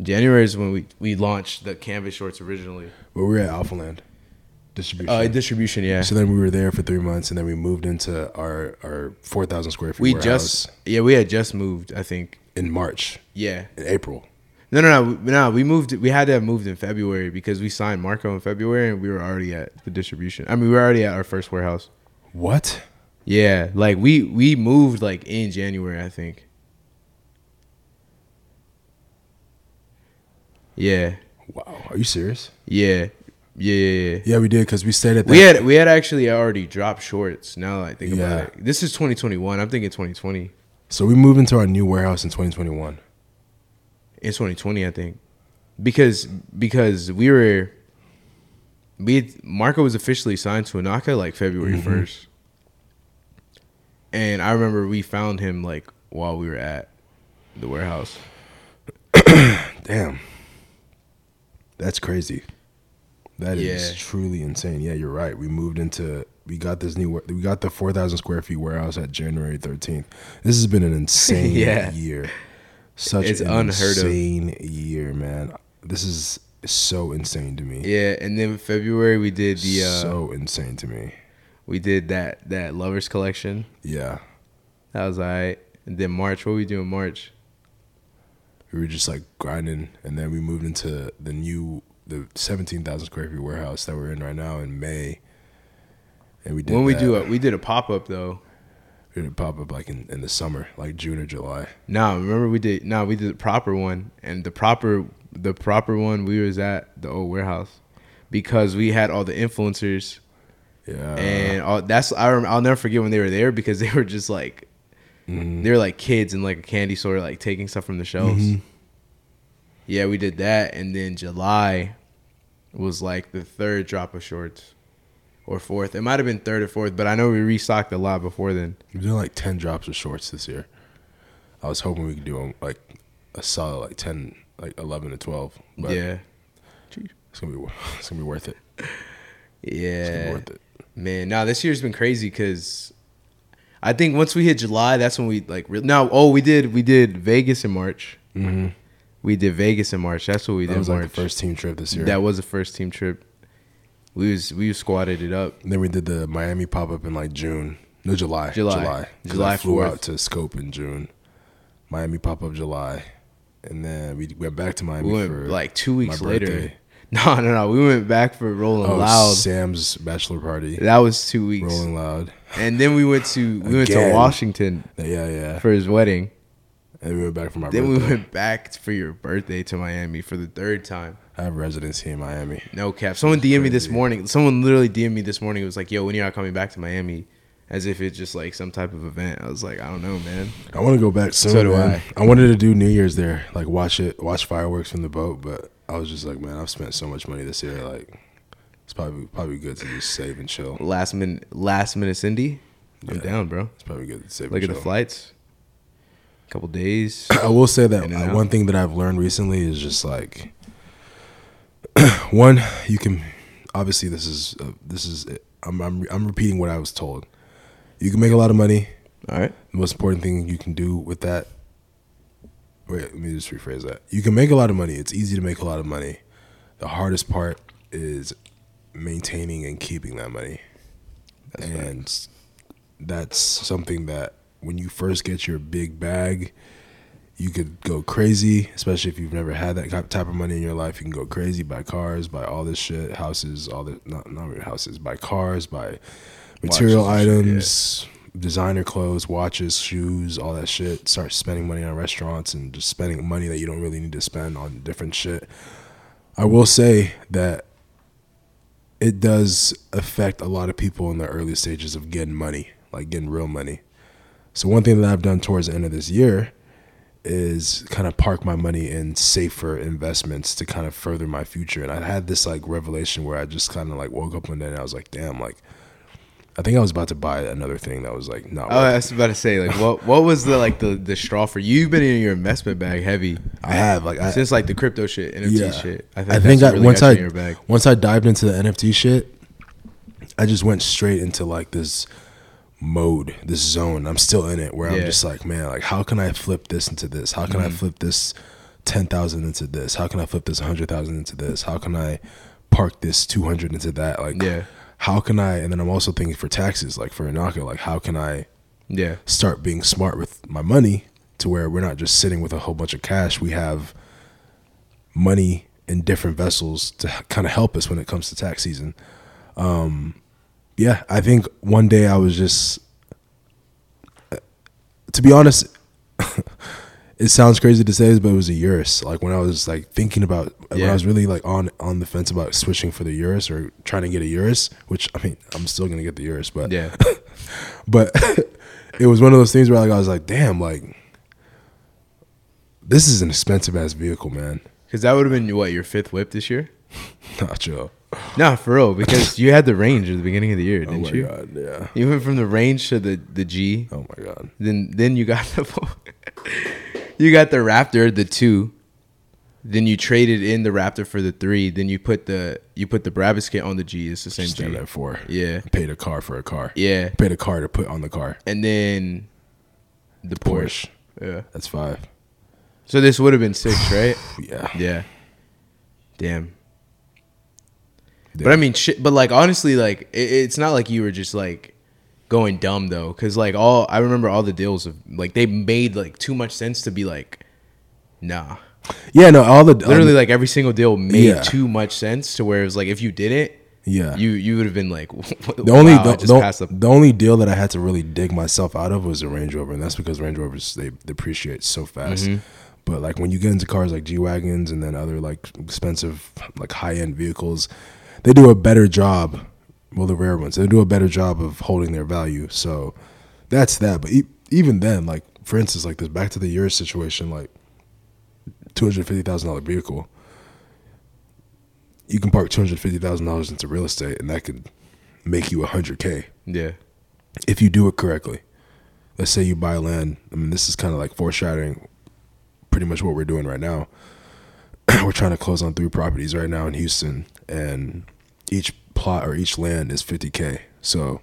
[SPEAKER 1] January is when we we launched the canvas shorts originally.
[SPEAKER 2] Well, we were at Alpha Land distribution.
[SPEAKER 1] Uh, distribution, yeah.
[SPEAKER 2] so then we were there for three months, and then we moved into our our four thousand square feet.
[SPEAKER 1] we just yeah we had just moved. I think
[SPEAKER 2] in March,
[SPEAKER 1] yeah.
[SPEAKER 2] in April.
[SPEAKER 1] No, no, no, no. We moved. We had to have moved in February because we signed Marco in February, and we were already at the distribution. I mean, we were already at our first warehouse.
[SPEAKER 2] What?
[SPEAKER 1] Yeah, like we we moved like in January, I think. Yeah,
[SPEAKER 2] Wow. Are you serious?
[SPEAKER 1] yeah, yeah, yeah. yeah.
[SPEAKER 2] Yeah, we did because we stayed at that.
[SPEAKER 1] We had we had actually already dropped shorts. Now I think
[SPEAKER 2] Yeah.
[SPEAKER 1] about it, this is 2021. I'm thinking 2020.
[SPEAKER 2] so we moved into our new warehouse in 2021.
[SPEAKER 1] In 2020, I think, because because we were we Marco was officially signed to Inaka like February
[SPEAKER 2] Mm-hmm.
[SPEAKER 1] 1st, and I remember we found him like while we were at the warehouse.
[SPEAKER 2] Damn. That's crazy. That is
[SPEAKER 1] Yeah.
[SPEAKER 2] truly insane. Yeah, you're right. We moved into we got this new we got the 4,000 square feet warehouse at January 13th. This has been an insane
[SPEAKER 1] Yeah.
[SPEAKER 2] year. Such
[SPEAKER 1] It's
[SPEAKER 2] an
[SPEAKER 1] unheard of.
[SPEAKER 2] insane year, man. This is so insane to me.
[SPEAKER 1] Yeah, and then February we did the uh
[SPEAKER 2] so insane to me.
[SPEAKER 1] we did that that lovers collection.
[SPEAKER 2] Yeah.
[SPEAKER 1] That was alright. And then March, what we do in March?
[SPEAKER 2] we were just like grinding and then we moved into the new the 17,000 square feet warehouse that we're in right now in May and we did
[SPEAKER 1] when we
[SPEAKER 2] that.
[SPEAKER 1] do it, we did a pop up though.
[SPEAKER 2] We did pop up like in, in the summer like June or July
[SPEAKER 1] No, remember we did no, we did the proper one, and the proper the proper one we was at the old warehouse because we had all the influencers
[SPEAKER 2] yeah
[SPEAKER 1] and all, that's I rem, I'll never forget when they were there because they were just like
[SPEAKER 2] Mhm.
[SPEAKER 1] they were like kids in like a candy store like taking stuff from the shelves.
[SPEAKER 2] Mhm.
[SPEAKER 1] Yeah, we did that, and then July was like the third drop of shorts or fourth. It might have been third or fourth, but I know we restocked a lot before then.
[SPEAKER 2] we did like 10 drops of shorts this year I was hoping we could do like a solid like 10 like 11 to 12 but
[SPEAKER 1] yeah,
[SPEAKER 2] it's gonna be it's gonna be worth it it's gonna be
[SPEAKER 1] yeah.
[SPEAKER 2] worth it
[SPEAKER 1] Man, now this year's been crazy because I think once we hit July, that's when we like. Re- now, oh, we did we did Vegas in March.
[SPEAKER 2] mm-hmm.
[SPEAKER 1] We did Vegas in March. That's what we
[SPEAKER 2] that
[SPEAKER 1] did.
[SPEAKER 2] was
[SPEAKER 1] in
[SPEAKER 2] like
[SPEAKER 1] March.
[SPEAKER 2] the first team trip this year
[SPEAKER 1] That was the first team trip. We was we squatted it up.
[SPEAKER 2] And then we did the Miami pop up in like June. No, July.
[SPEAKER 1] July.
[SPEAKER 2] July.
[SPEAKER 1] July
[SPEAKER 2] I flew
[SPEAKER 1] 4th.
[SPEAKER 2] out to Scope in June. Miami pop up July, and then we went back to Miami
[SPEAKER 1] We went
[SPEAKER 2] for
[SPEAKER 1] like two weeks later.
[SPEAKER 2] birthday.
[SPEAKER 1] No, no, no. We went back for Rolling
[SPEAKER 2] oh,
[SPEAKER 1] Loud.
[SPEAKER 2] Sam's bachelor party.
[SPEAKER 1] That was two weeks,
[SPEAKER 2] Rolling Loud.
[SPEAKER 1] and then we went to we went to Washington
[SPEAKER 2] Yeah, yeah.
[SPEAKER 1] for his wedding.
[SPEAKER 2] And we went back for my
[SPEAKER 1] Then we went back for your birthday to Miami for the third time.
[SPEAKER 2] I have residency in Miami.
[SPEAKER 1] No cap. Someone DM'd me this morning. Someone literally DM'd me this morning. It was like, "Yo, when you're not coming back to Miami?" As if it's just like some type of event. I was like, I don't know, man.
[SPEAKER 2] I want to go back soon.
[SPEAKER 1] So do
[SPEAKER 2] man. I wanted to do New Year's there, like watch it, watch fireworks from the boat. But I was just like, man, I've spent so much money this year. Like, it's probably probably good to just save and chill.
[SPEAKER 1] Last minute, last minute, Cindy. I'm
[SPEAKER 2] Yeah.
[SPEAKER 1] down, bro.
[SPEAKER 2] It's probably good to save.
[SPEAKER 1] Look at the flights. Couple days.
[SPEAKER 2] I will say that uh, one thing that I've learned recently is just like one you can obviously this is uh, this is I'm, I'm I'm repeating what I was told. You can make a lot of money.
[SPEAKER 1] All right.
[SPEAKER 2] The most important thing you can do with that. Wait, let me just rephrase that. You can make a lot of money. It's easy to make a lot of money. The hardest part is maintaining and keeping that money.
[SPEAKER 1] That's
[SPEAKER 2] and that's something that when you first get your big bag, you could go crazy, especially if you've never had that type of money in your life. You can go crazy, buy cars, buy all this shit, houses, all the not not really houses, buy cars, buy material
[SPEAKER 1] Watches
[SPEAKER 2] items, designer clothes, watches, shoes, all that shit. Start spending money on restaurants and just spending money that you don't really need to spend on different shit. I will say that it does affect a lot of people in the early stages of getting money, like getting real money. So one thing that I've done towards the end of this year is kind of park my money in safer investments to kind of further my future. And I had this like revelation where I just kind of like woke up one day and I was like, damn, like I think I was about to buy another thing that was like not.
[SPEAKER 1] Oh, I was about to say, like, what what was the like the the straw for you? You've been in your investment bag heavy.
[SPEAKER 2] I have like I,
[SPEAKER 1] since like the crypto shit, NFT
[SPEAKER 2] Yeah.
[SPEAKER 1] shit. I think,
[SPEAKER 2] I think I,
[SPEAKER 1] really
[SPEAKER 2] once I
[SPEAKER 1] in your bag.
[SPEAKER 2] once I dived into the NFT shit, I just went straight into like this mode, this zone. I'm still in it where I'm just like, man, like how can I flip this into this? How can I
[SPEAKER 1] Mhm.
[SPEAKER 2] flip this ten thousand into this? How can I flip this hundred thousand into this? How can I park this two hundred into that? Like,
[SPEAKER 1] Yeah,
[SPEAKER 2] how can I? And then I'm also thinking for taxes, like for Inaka, like how can I
[SPEAKER 1] yeah,
[SPEAKER 2] start being smart with my money to where we're not just sitting with a whole bunch of cash. We have money in different vessels to kind of help us when it comes to tax season. Um, yeah, I think one day I was just, to be honest, it sounds crazy to say this, but it was a Urus. Like when I was like thinking about when I was really like on on the fence about switching for the Urus or trying to get a Urus, which I mean I'm still gonna get the Urus, but
[SPEAKER 1] Yeah.
[SPEAKER 2] but it was one of those things where like I was like, damn, like this is an expensive ass vehicle, man.
[SPEAKER 1] Because that would have been what your fifth whip this year.
[SPEAKER 2] Not chill.
[SPEAKER 1] Nah, for real. Because you had the range at the beginning of the year,
[SPEAKER 2] Oh
[SPEAKER 1] didn't
[SPEAKER 2] my
[SPEAKER 1] you?
[SPEAKER 2] god, yeah.
[SPEAKER 1] You went from the range to the the G.
[SPEAKER 2] Oh my god.
[SPEAKER 1] Then then you got the you got the Raptor, the two. Then you traded in the Raptor for the three. Then you put the you put the Brabus on the G. It's the same
[SPEAKER 2] Stand
[SPEAKER 1] G.
[SPEAKER 2] at four.
[SPEAKER 1] Yeah,
[SPEAKER 2] Paid a car for a car.
[SPEAKER 1] yeah.
[SPEAKER 2] Paid a car to put on the car.
[SPEAKER 1] And then the Porsche.
[SPEAKER 2] Porsche.
[SPEAKER 1] Yeah.
[SPEAKER 2] That's five.
[SPEAKER 1] So this would have been six, right?
[SPEAKER 2] Yeah.
[SPEAKER 1] Yeah. Damn. But I mean, shit. But like, honestly, like, it, it's not like you were just like going dumb though, because like all I remember all the deals of like they made like too much sense to be like, nah.
[SPEAKER 2] Yeah, no, all the
[SPEAKER 1] Literally,
[SPEAKER 2] um,
[SPEAKER 1] like every single deal made
[SPEAKER 2] Yeah.
[SPEAKER 1] too much sense to where it was like if you did it,
[SPEAKER 2] yeah.
[SPEAKER 1] you you would have been like,
[SPEAKER 2] the only
[SPEAKER 1] wow, just
[SPEAKER 2] the,
[SPEAKER 1] the
[SPEAKER 2] the only deal that I had to really dig myself out of was the Range Rover, and that's because Range Rovers they depreciate so fast.
[SPEAKER 1] Mm-hmm.
[SPEAKER 2] But like when you get into cars like G wagons and then other like expensive like high end vehicles, they do a better job. Well, the rare ones they do a better job of holding their value. So that's that. But e- even then, like for instance, like this back to the Urus situation, like two hundred fifty thousand dollar vehicle. You can park two hundred fifty thousand dollars into real estate, and that could make you a hundred k
[SPEAKER 1] yeah,
[SPEAKER 2] if you do it correctly. Let's say you buy land. I mean, this is kind of like foreshadowing pretty much what we're doing right now. we're trying to close on three properties right now in Houston, and each plot or each land is 50K. So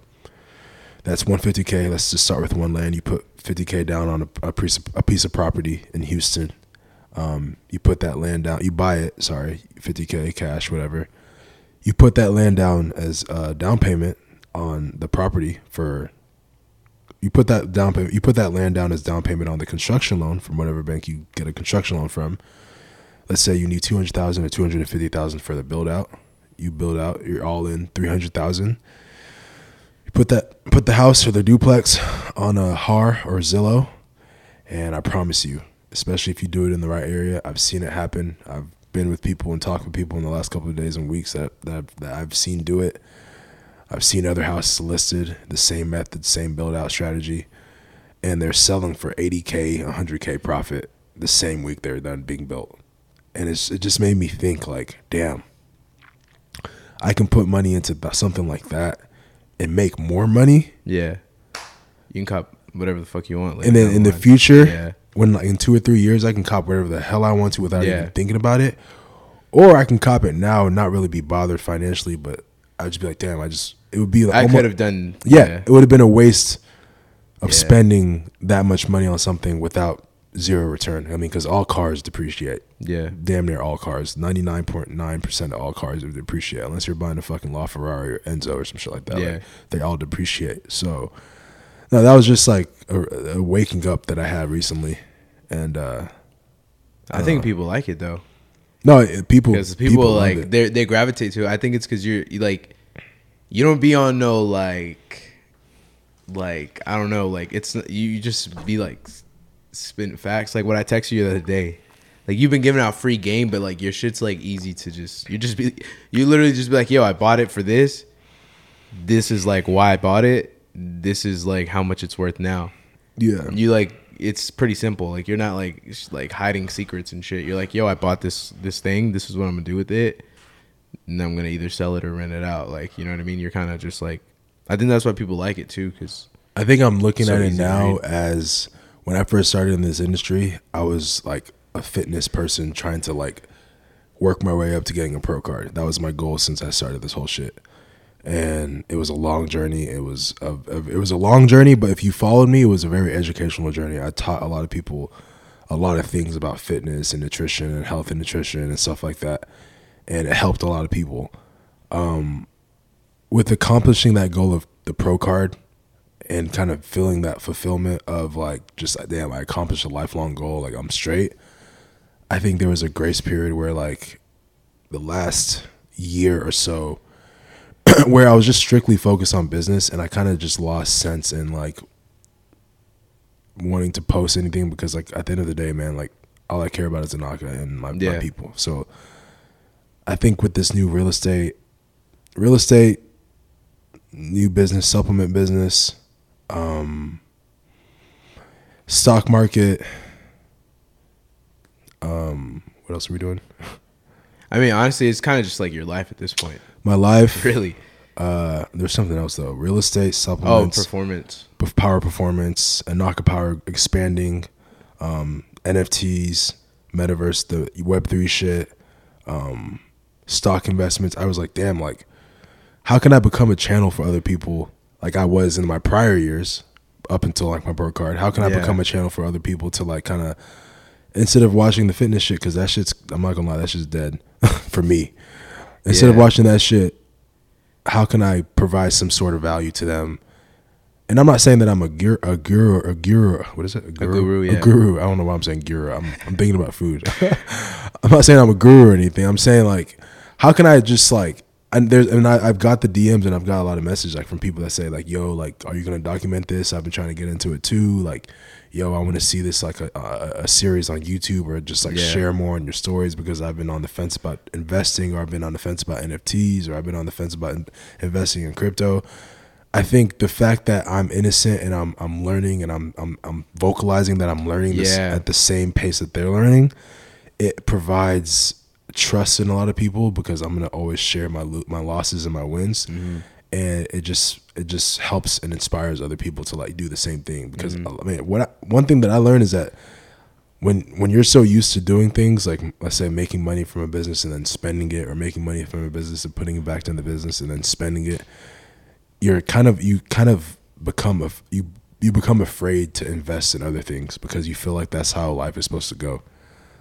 [SPEAKER 2] that's 150K. Let's just start with one land. You put 50K down on a, a, piece, of, a piece of property in Houston. Um, you put that land down. You buy it, sorry, 50K cash, whatever. You put that land down as a down payment on the property for you put that down payment you put that land down as down payment on the construction loan from whatever bank you get a construction loan from let's say you need 200,000 or 250,000 for the build out you build out you're all in 300,000 you put that put the house or the duplex on a har or zillow and i promise you especially if you do it in the right area i've seen it happen. I've been with people and talked with people in the last couple of days and weeks that that, that i've seen do it. I've seen other houses listed, the same method, same build out strategy, and they're selling for 80K, 100K profit the same week they're done being built. And it's, it just made me think, like, damn, I can put money into something like that and make more money.
[SPEAKER 1] yeah. You can cop whatever the fuck you want. later
[SPEAKER 2] And then in the future,
[SPEAKER 1] yeah,
[SPEAKER 2] when like in two or three years, I can cop whatever the hell I want to without
[SPEAKER 1] Yeah.
[SPEAKER 2] even thinking about it. Or I can cop it now and not really be bothered financially, but I'd just be like, damn, I just, it would be like,
[SPEAKER 1] I
[SPEAKER 2] almo-
[SPEAKER 1] could have done.
[SPEAKER 2] yeah, it would have been a waste of
[SPEAKER 1] Yeah.
[SPEAKER 2] spending that much money on something without zero return. I mean, because all cars depreciate.
[SPEAKER 1] Yeah,
[SPEAKER 2] Damn near all cars. Ninety nine point nine percent of all cars would depreciate unless you're buying a fucking LaFerrari or Enzo or some shit like that.
[SPEAKER 1] Yeah.
[SPEAKER 2] Like, they all depreciate. So, no, that was just like a, a waking up that I had recently, and uh
[SPEAKER 1] I think people like it though.
[SPEAKER 2] no, people
[SPEAKER 1] because people,
[SPEAKER 2] love
[SPEAKER 1] like they they gravitate to it. I think it's because you're you, like you don't be on no like like I don't know like it's you, you just be like spin facts like what I texted you the other day. Like you've been giving out free game, but like your shit's like easy to just you just be you literally just be like yo I bought it for this. This is like why I bought it. This is like how much it's worth now.
[SPEAKER 2] Yeah.
[SPEAKER 1] you like it's pretty simple. Like you're not like like hiding secrets and shit. You're like yo i bought this this thing. This is what i'm gonna do with it. And i'm gonna either sell it or rent it out. Like you know what i mean? You're kind of just like i think that's why people like it too because
[SPEAKER 2] I think I'm looking
[SPEAKER 1] So
[SPEAKER 2] at it now as when I first started in this industry, I was like a fitness person trying to like work my way up to getting a pro card. That was my goal since I started this whole shit. And it was a long journey. It was a, a it was a long journey, but if you followed me, it was a very educational journey. I taught a lot of people a lot of things about fitness and nutrition and health and nutrition and stuff like that. And it helped a lot of people. Um, with accomplishing that goal of the pro card, and kind of feeling that fulfillment of like just damn i accomplished a lifelong goal like i'm straight I think there was a grace period where like the last year or so where I was just strictly focused on business and I kind of just lost sense in like wanting to post anything because like at the end of the day, man, like all I care about is Inaka and my,
[SPEAKER 1] Yeah.
[SPEAKER 2] my people. So I think with this new real estate, real estate, new business, supplement business, um, stock market. Um, what else are we doing?
[SPEAKER 1] I mean, honestly, it's kind of just like your life at this point.
[SPEAKER 2] My life.
[SPEAKER 1] Really.
[SPEAKER 2] Uh, there's something else though. Real estate, supplements.
[SPEAKER 1] Oh,
[SPEAKER 2] supplements,
[SPEAKER 1] performance.
[SPEAKER 2] power performance, Inaka Power expanding, um, NFTs, metaverse, the Web three shit, um, stock investments. I was like, damn, like, how can I become a channel for other people like I was in my prior years up until like my birth card? How can I
[SPEAKER 1] Yeah.
[SPEAKER 2] become a channel for other people to like kind of instead of watching the fitness shit because that shit's I'm not gonna lie, that shit's dead for me. Instead of watching that shit, how can I provide some sort of value to them? And I'm not saying that I'm a guru, a guru, a guru. What is it? A guru.
[SPEAKER 1] guru, yeah.
[SPEAKER 2] A guru. I don't know why I'm saying guru. I'm, I'm thinking about food. I'm not saying I'm a guru or anything. I'm saying like, how can I just like, and there's, and I, I've got the DMs and I've got a lot of messages like from people that say like, yo, like, are you gonna document this? I've been trying to get into it too. Like, yo, I want to see this like a, a, a series on YouTube or just like
[SPEAKER 1] Yeah.
[SPEAKER 2] share more on your stories because I've been on the fence about investing or I've been on the fence about NFTs or I've been on the fence about in- investing in crypto. I think the fact that I'm innocent and I'm I'm learning and I'm I'm I'm vocalizing that I'm learning this
[SPEAKER 1] Yeah.
[SPEAKER 2] at the same pace that they're learning, it provides trust in a lot of people because I'm gonna always share my my losses and my wins,
[SPEAKER 1] Mm-hmm.
[SPEAKER 2] and it just it just helps and inspires other people to like do the same thing. Because
[SPEAKER 1] Mm-hmm.
[SPEAKER 2] I mean, what I, one thing that I learned is that when when you're so used to doing things like let's say making money from a business and then spending it, or making money from a business and putting it back in the business and then spending it, you're kind of you kind of become a you you become afraid to invest in other things because you feel like that's how life is supposed to go.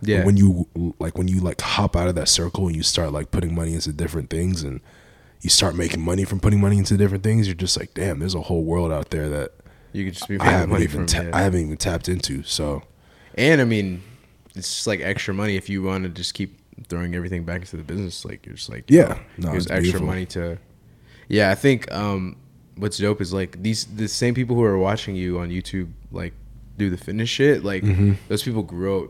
[SPEAKER 2] But
[SPEAKER 1] Yeah.
[SPEAKER 2] when you like when you like hop out of that circle and you start like putting money into different things and you start making money from putting money into different things, you're just like, damn, there's a whole world out there that
[SPEAKER 1] you could just be
[SPEAKER 2] I
[SPEAKER 1] making
[SPEAKER 2] haven't
[SPEAKER 1] money
[SPEAKER 2] even
[SPEAKER 1] from.
[SPEAKER 2] ta-. I haven't even tapped into. So
[SPEAKER 1] And I mean, it's just like extra money if you want to just keep throwing everything back into the business. Like you're just like,
[SPEAKER 2] Yeah.
[SPEAKER 1] yo,
[SPEAKER 2] No,
[SPEAKER 1] here's
[SPEAKER 2] it's
[SPEAKER 1] extra
[SPEAKER 2] beautiful.
[SPEAKER 1] money to. Yeah, I think um, what's dope is like these the same people who are watching you on YouTube like do the fitness shit. Like
[SPEAKER 2] Mm-hmm.
[SPEAKER 1] those people grew up.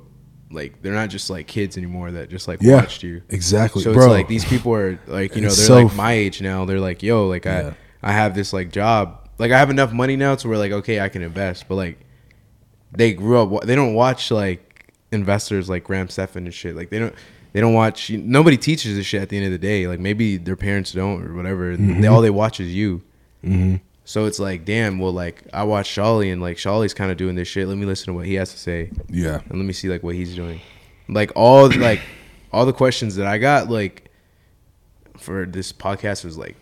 [SPEAKER 1] Like they're not just like kids anymore that just like
[SPEAKER 2] Yeah.
[SPEAKER 1] watched you.
[SPEAKER 2] exactly,
[SPEAKER 1] So
[SPEAKER 2] bro.
[SPEAKER 1] it's like these people are like you know
[SPEAKER 2] It's
[SPEAKER 1] they're
[SPEAKER 2] so
[SPEAKER 1] like my age now. They're like yo like
[SPEAKER 2] Yeah.
[SPEAKER 1] I I have this like job like I have enough money now to where like okay I can invest but like they grew up they don't watch like investors like Graham Stephan and shit like they don't they don't watch nobody teaches this shit at the end of the day like maybe their parents don't or whatever they all they watch is you
[SPEAKER 2] Mhm.
[SPEAKER 1] So it's like damn well like I watch Shawley and like Shawley's kind of doing this shit let me listen to what he has to say
[SPEAKER 2] yeah,
[SPEAKER 1] and let me see like what he's doing. Like all like all the questions that I got like for this podcast was like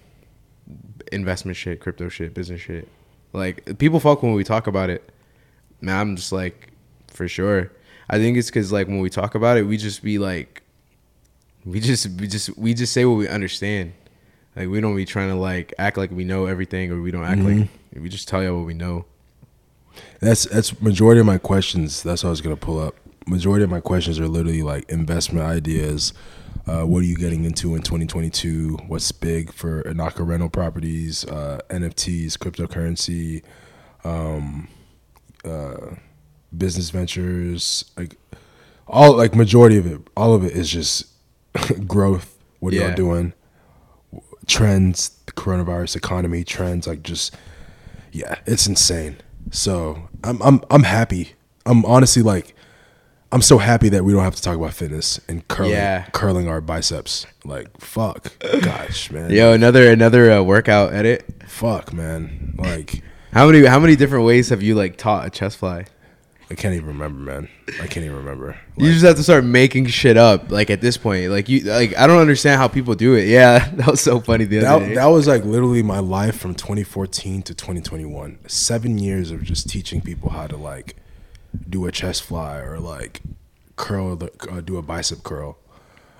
[SPEAKER 1] investment shit, crypto shit, business shit. Like people fuck when we talk about it. Man, I'm just like for sure. I think it's because like when we talk about it, we just be like, we just we just we just say what we understand. Like we don't be trying to like act like we know everything or we don't act like we just tell you what we know.
[SPEAKER 2] That's that's majority of my questions. That's what I was gonna pull up. Majority of my questions are literally like investment ideas. Uh, what are you getting into in 2022? What's big for Inaka rental properties, uh, NFTs, cryptocurrency, um, uh, business ventures? Like all like majority of it, all of it is just growth. What are
[SPEAKER 1] Yeah.
[SPEAKER 2] y'all doing? Trends, the coronavirus economy trends, like just yeah, it's insane. So I'm I'm I'm happy. I'm honestly like I'm so happy that we don't have to talk about fitness and curling
[SPEAKER 1] Yeah.
[SPEAKER 2] curling our biceps. Like fuck, gosh, man.
[SPEAKER 1] Yo, another another uh, workout edit.
[SPEAKER 2] fuck, man. Like
[SPEAKER 1] How many how many different ways have you like taught a chest fly?
[SPEAKER 2] I can't even remember, man. I can't even remember.
[SPEAKER 1] You just have to start making shit up. Like at this point, like you like I don't understand how people do it. Yeah, that was so funny the other
[SPEAKER 2] That,
[SPEAKER 1] day.
[SPEAKER 2] that was like literally my life from 2014 to 2021. Seven years of just teaching people how to like do a chest fly or like curl, the, uh, do a bicep curl,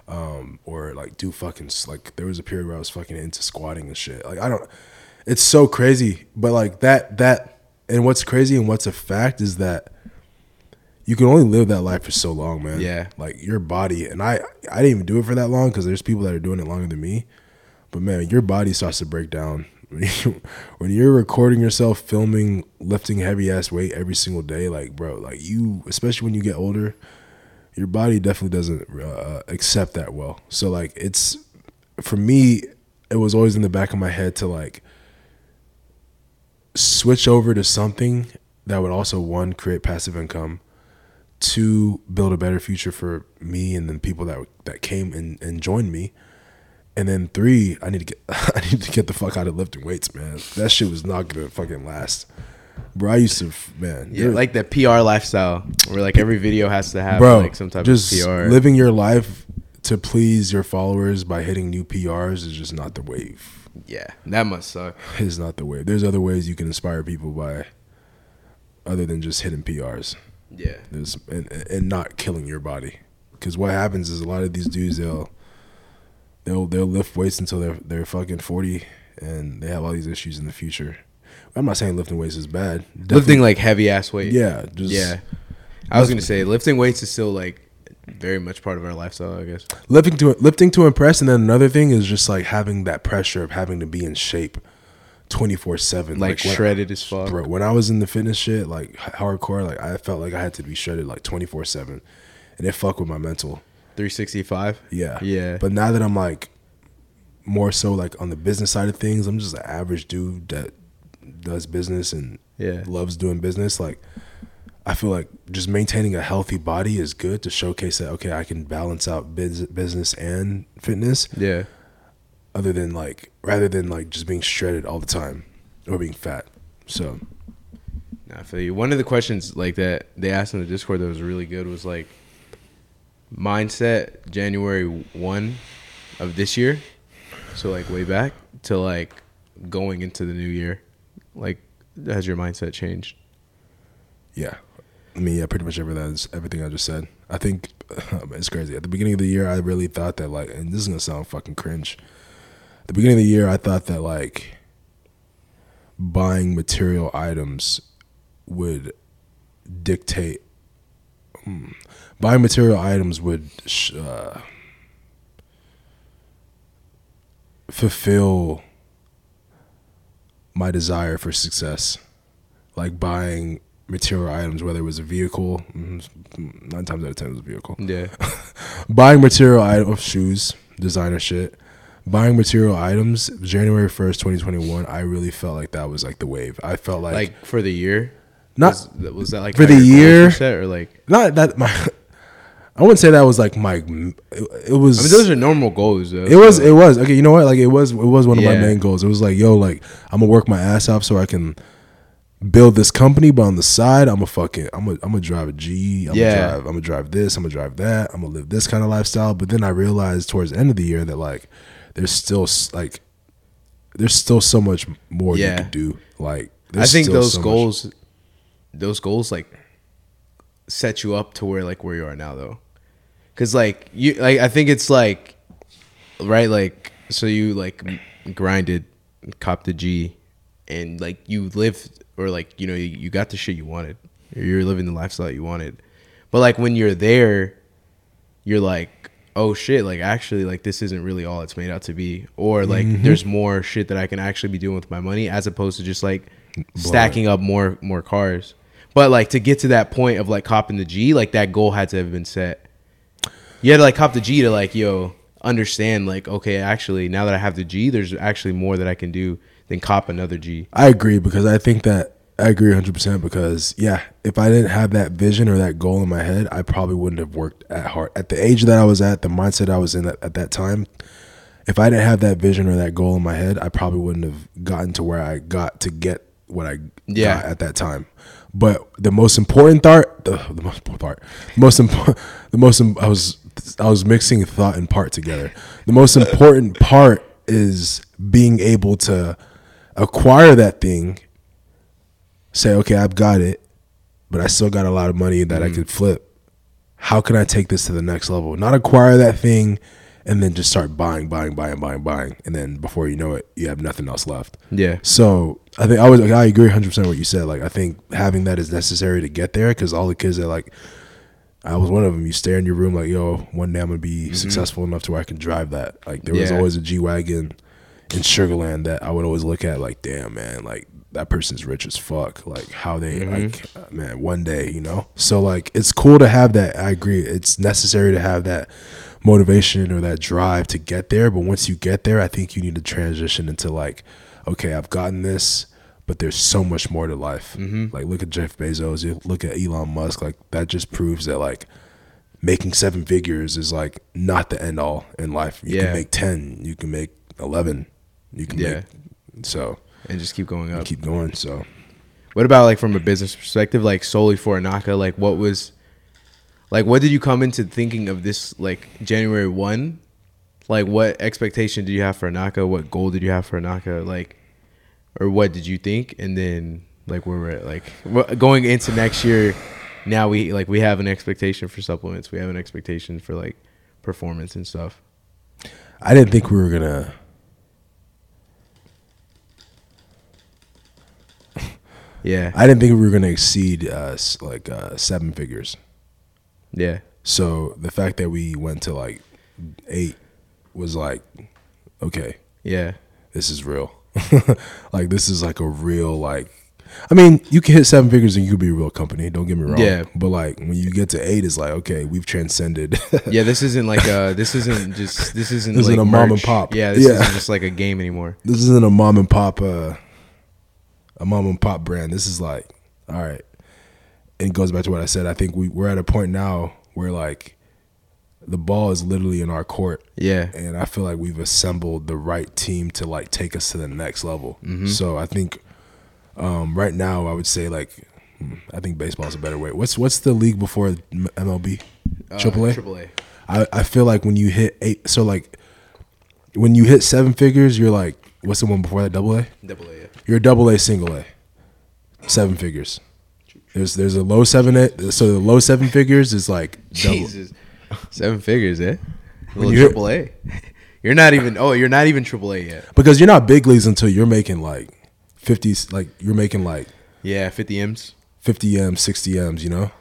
[SPEAKER 2] um, or like do fucking like there was a period where I was fucking into squatting and shit. Like I don't, it's so crazy. But like that that and what's crazy and what's a fact is that you can only live that life for so long, man.
[SPEAKER 1] Yeah.
[SPEAKER 2] Like your body, and I, I didn't even do it for that long because there's people that are doing it longer than me. But man, your body starts to break down when you're recording yourself, filming, lifting heavy ass weight every single day. Like, bro, like you, especially when you get older, your body definitely doesn't uh, accept that well. So like, it's for me, it was always in the back of my head to like switch over to something that would also one create passive income to build a better future for me and then people that that came and, and joined me. And then three, I need to get I need to get the fuck out of lifting weights, man. That shit was not gonna fucking last. Bro, I used to man.
[SPEAKER 1] Yeah, like the PR lifestyle where like every video has to have
[SPEAKER 2] bro,
[SPEAKER 1] like some type
[SPEAKER 2] just
[SPEAKER 1] of PR.
[SPEAKER 2] living your life to please your followers by hitting new PRs is just not the wave.
[SPEAKER 1] yeah, that must suck.
[SPEAKER 2] It's not the wave. There's other ways you can inspire people by other than just hitting PRs.
[SPEAKER 1] Yeah.
[SPEAKER 2] There's and, and not killing your body. Because what happens is a lot of these dudes they'll they'll they'll lift weights until they're they're fucking forty and they have all these issues in the future. I'm not saying lifting weights is bad.
[SPEAKER 1] Lifting like heavy ass weight.
[SPEAKER 2] yeah, just
[SPEAKER 1] Yeah. I was gonna say lifting weights is still like very much part of our lifestyle, I guess.
[SPEAKER 2] lifting to lifting to impress, and then another thing is just like having that pressure of having to be in shape, twenty four seven,
[SPEAKER 1] Like, shredded as fuck.
[SPEAKER 2] Bro, when I was in the fitness shit, like hardcore, like I felt like I had to be shredded like twenty four seven, and it fucked with my mental.
[SPEAKER 1] Three sixty five.
[SPEAKER 2] Yeah,
[SPEAKER 1] Yeah.
[SPEAKER 2] But now that I'm like more so like on the business side of things, I'm just an average dude that does business and
[SPEAKER 1] Yeah.
[SPEAKER 2] loves doing business. Like I feel like just maintaining a healthy body is good to showcase that okay, I can balance out biz- business and fitness.
[SPEAKER 1] Yeah.
[SPEAKER 2] Other than like rather than like just being shredded all the time or being fat. So
[SPEAKER 1] Nah, I feel you. One of the questions like that they asked in the Discord that was really good was like mindset January one of this year. So like way back to like going into the new year. Like has your mindset changed?
[SPEAKER 2] yeah. I mean, yeah, pretty much everything everything I just said. I think it's crazy. At the beginning of the year, I really thought that like, and this is gonna sound fucking cringe. The beginning of the year, I thought that like buying material items would dictate. hmm, buying material items would sh- uh, fulfill my desire for success, like buying material items, whether it was a vehicle, mm, nine times out of ten it was a vehicle.
[SPEAKER 1] Yeah.
[SPEAKER 2] Buying material items, shoes, designer shit. Buying material items, January first, twenty twenty one. I really felt like that was like the wave. I felt like,
[SPEAKER 1] like for the year?
[SPEAKER 2] not
[SPEAKER 1] was, that- was that like
[SPEAKER 2] for the year-
[SPEAKER 1] set or like
[SPEAKER 2] not that my. I wouldn't say that was like my. It, was.
[SPEAKER 1] I mean those are normal goals though.
[SPEAKER 2] It was.
[SPEAKER 1] so-
[SPEAKER 2] It was okay. You know what? Like it was. It was one of my main goals. It was like, yo, like I'm gonna work my ass off so I can build this company, but on the side, I'm gonna fucking, I'm gonna, I'm gonna drive a G. I'm
[SPEAKER 1] Yeah.
[SPEAKER 2] gonna drive. I'm gonna drive this. I'm gonna drive that. I'm gonna live this kind of lifestyle. But then I realized towards the end of the year that like, there's still like, there's still so much more you
[SPEAKER 1] Yeah.
[SPEAKER 2] can do. Like,
[SPEAKER 1] I think those
[SPEAKER 2] so much-
[SPEAKER 1] goals those goals like set you up to where like where you are now though. Cuz like you like I think it's like right like so you like grinded copped the G and like you lived or like you know you, you got the shit you wanted. You're living the lifestyle you wanted. But like when you're there you're like oh shit like actually like this isn't really all it's made out to be. Or like
[SPEAKER 2] Mm-hmm.
[SPEAKER 1] there's more shit that i can actually be doing with my money as opposed to just like stacking up more more cars. But like to get to that point of like copping the g like that goal had to have been set. You had to like cop the g to like yo understand like okay actually now that i have the g there's actually more that i can do than cop another g.
[SPEAKER 2] I agree because I think that I agree 100% because yeah, if I didn't have that vision or that goal in my head, I probably wouldn't have worked at heart. At the age that I was at, the mindset I was in at, at that time, if I didn't have that vision or that goal in my head, I probably wouldn't have gotten to where I got to get what I
[SPEAKER 1] Yeah.
[SPEAKER 2] got at that time. But the most important part, the, the most important part, the most important, the most I was I was mixing thought and part together. The most important part is being able to acquire that thing say, okay, I've got it, but I still got a lot of money that I mm. could flip. How can I take this to the next level? Not acquire that thing and then just start buying, buying, buying, buying, buying, and then before you know it, you have nothing else left.
[SPEAKER 1] Yeah.
[SPEAKER 2] So I think I was like, I agree 100 percent what you said. Like I think having that is necessary to get there because all the kids that like I was one of them. You stay in your room like, yo, one day I'm gonna be mm-hmm. successful enough to where I can drive that. Like there was always a G wagon in Sugarland that I would always look at like, damn man, like that person's rich as fuck. Like how they like uh, man, one day, you know. So like it's cool to have that. I agree. It's necessary to have that motivation or that drive to get there. But once you get there, I think you need to transition into like, okay, I've gotten this, but there's so much more to life. Like look at Jeff Bezos, you look at Elon Musk. Like that just proves that like making seven figures is like not the end all in life. You
[SPEAKER 1] Yeah.
[SPEAKER 2] can make ten, you can make eleven, you can
[SPEAKER 1] Yeah.
[SPEAKER 2] make so
[SPEAKER 1] And just keep going up.
[SPEAKER 2] keep going. So
[SPEAKER 1] What about like from a business perspective, like solely for Inaka? Like what was, like what did you come into thinking of this like January one? Like what expectation did you have for Inaka? What goal did you have for Inaka? Like, or what did you think? And then like where we're at, like going into next year, now we like we have an expectation for supplements. We have an expectation for like performance and stuff.
[SPEAKER 2] I didn't think we were gonna.
[SPEAKER 1] Yeah,
[SPEAKER 2] I didn't think we were gonna exceed uh, like uh, seven figures.
[SPEAKER 1] yeah,
[SPEAKER 2] So the fact that we went to like eight was like, okay,
[SPEAKER 1] yeah,
[SPEAKER 2] this is real. like this is like a real like. I mean, you can hit seven figures and you could be a real company. Don't get me wrong.
[SPEAKER 1] Yeah.
[SPEAKER 2] But like when you get to eight, it's like okay, we've transcended.
[SPEAKER 1] yeah. This isn't like uh this isn't just this isn't
[SPEAKER 2] This
[SPEAKER 1] like
[SPEAKER 2] isn't a mom and pop.
[SPEAKER 1] Yeah, this
[SPEAKER 2] Yeah.
[SPEAKER 1] isn't just like a game anymore.
[SPEAKER 2] this isn't a mom and pop uh a mom and pop brand. This is like, all right. And it goes back to what I said. I think we, we're at a point now where like the ball is literally in our court.
[SPEAKER 1] Yeah,
[SPEAKER 2] And I feel like we've assembled the right team to like take us to the next level.
[SPEAKER 1] Mm-hmm.
[SPEAKER 2] So I think um, right now I would say like I think baseball's a better way. What's what's the league before MLB? Triple A.
[SPEAKER 1] Triple A.
[SPEAKER 2] I, I feel like when you hit eight, so like when you hit seven figures, you're like, what's the one before that? Double A.
[SPEAKER 1] Double A.
[SPEAKER 2] You're a double A, single A, seven figures. There's there's a low seven A, so the low seven figures is like double.
[SPEAKER 1] Jesus, seven figures, eh? Little
[SPEAKER 2] you hit-
[SPEAKER 1] triple A. You're not even. Oh, you're not even triple A yet.
[SPEAKER 2] because you're not big leagues until you're making like fifties, like you're making like
[SPEAKER 1] Yeah, fifty M's.
[SPEAKER 2] fifty m, sixty m's, you know.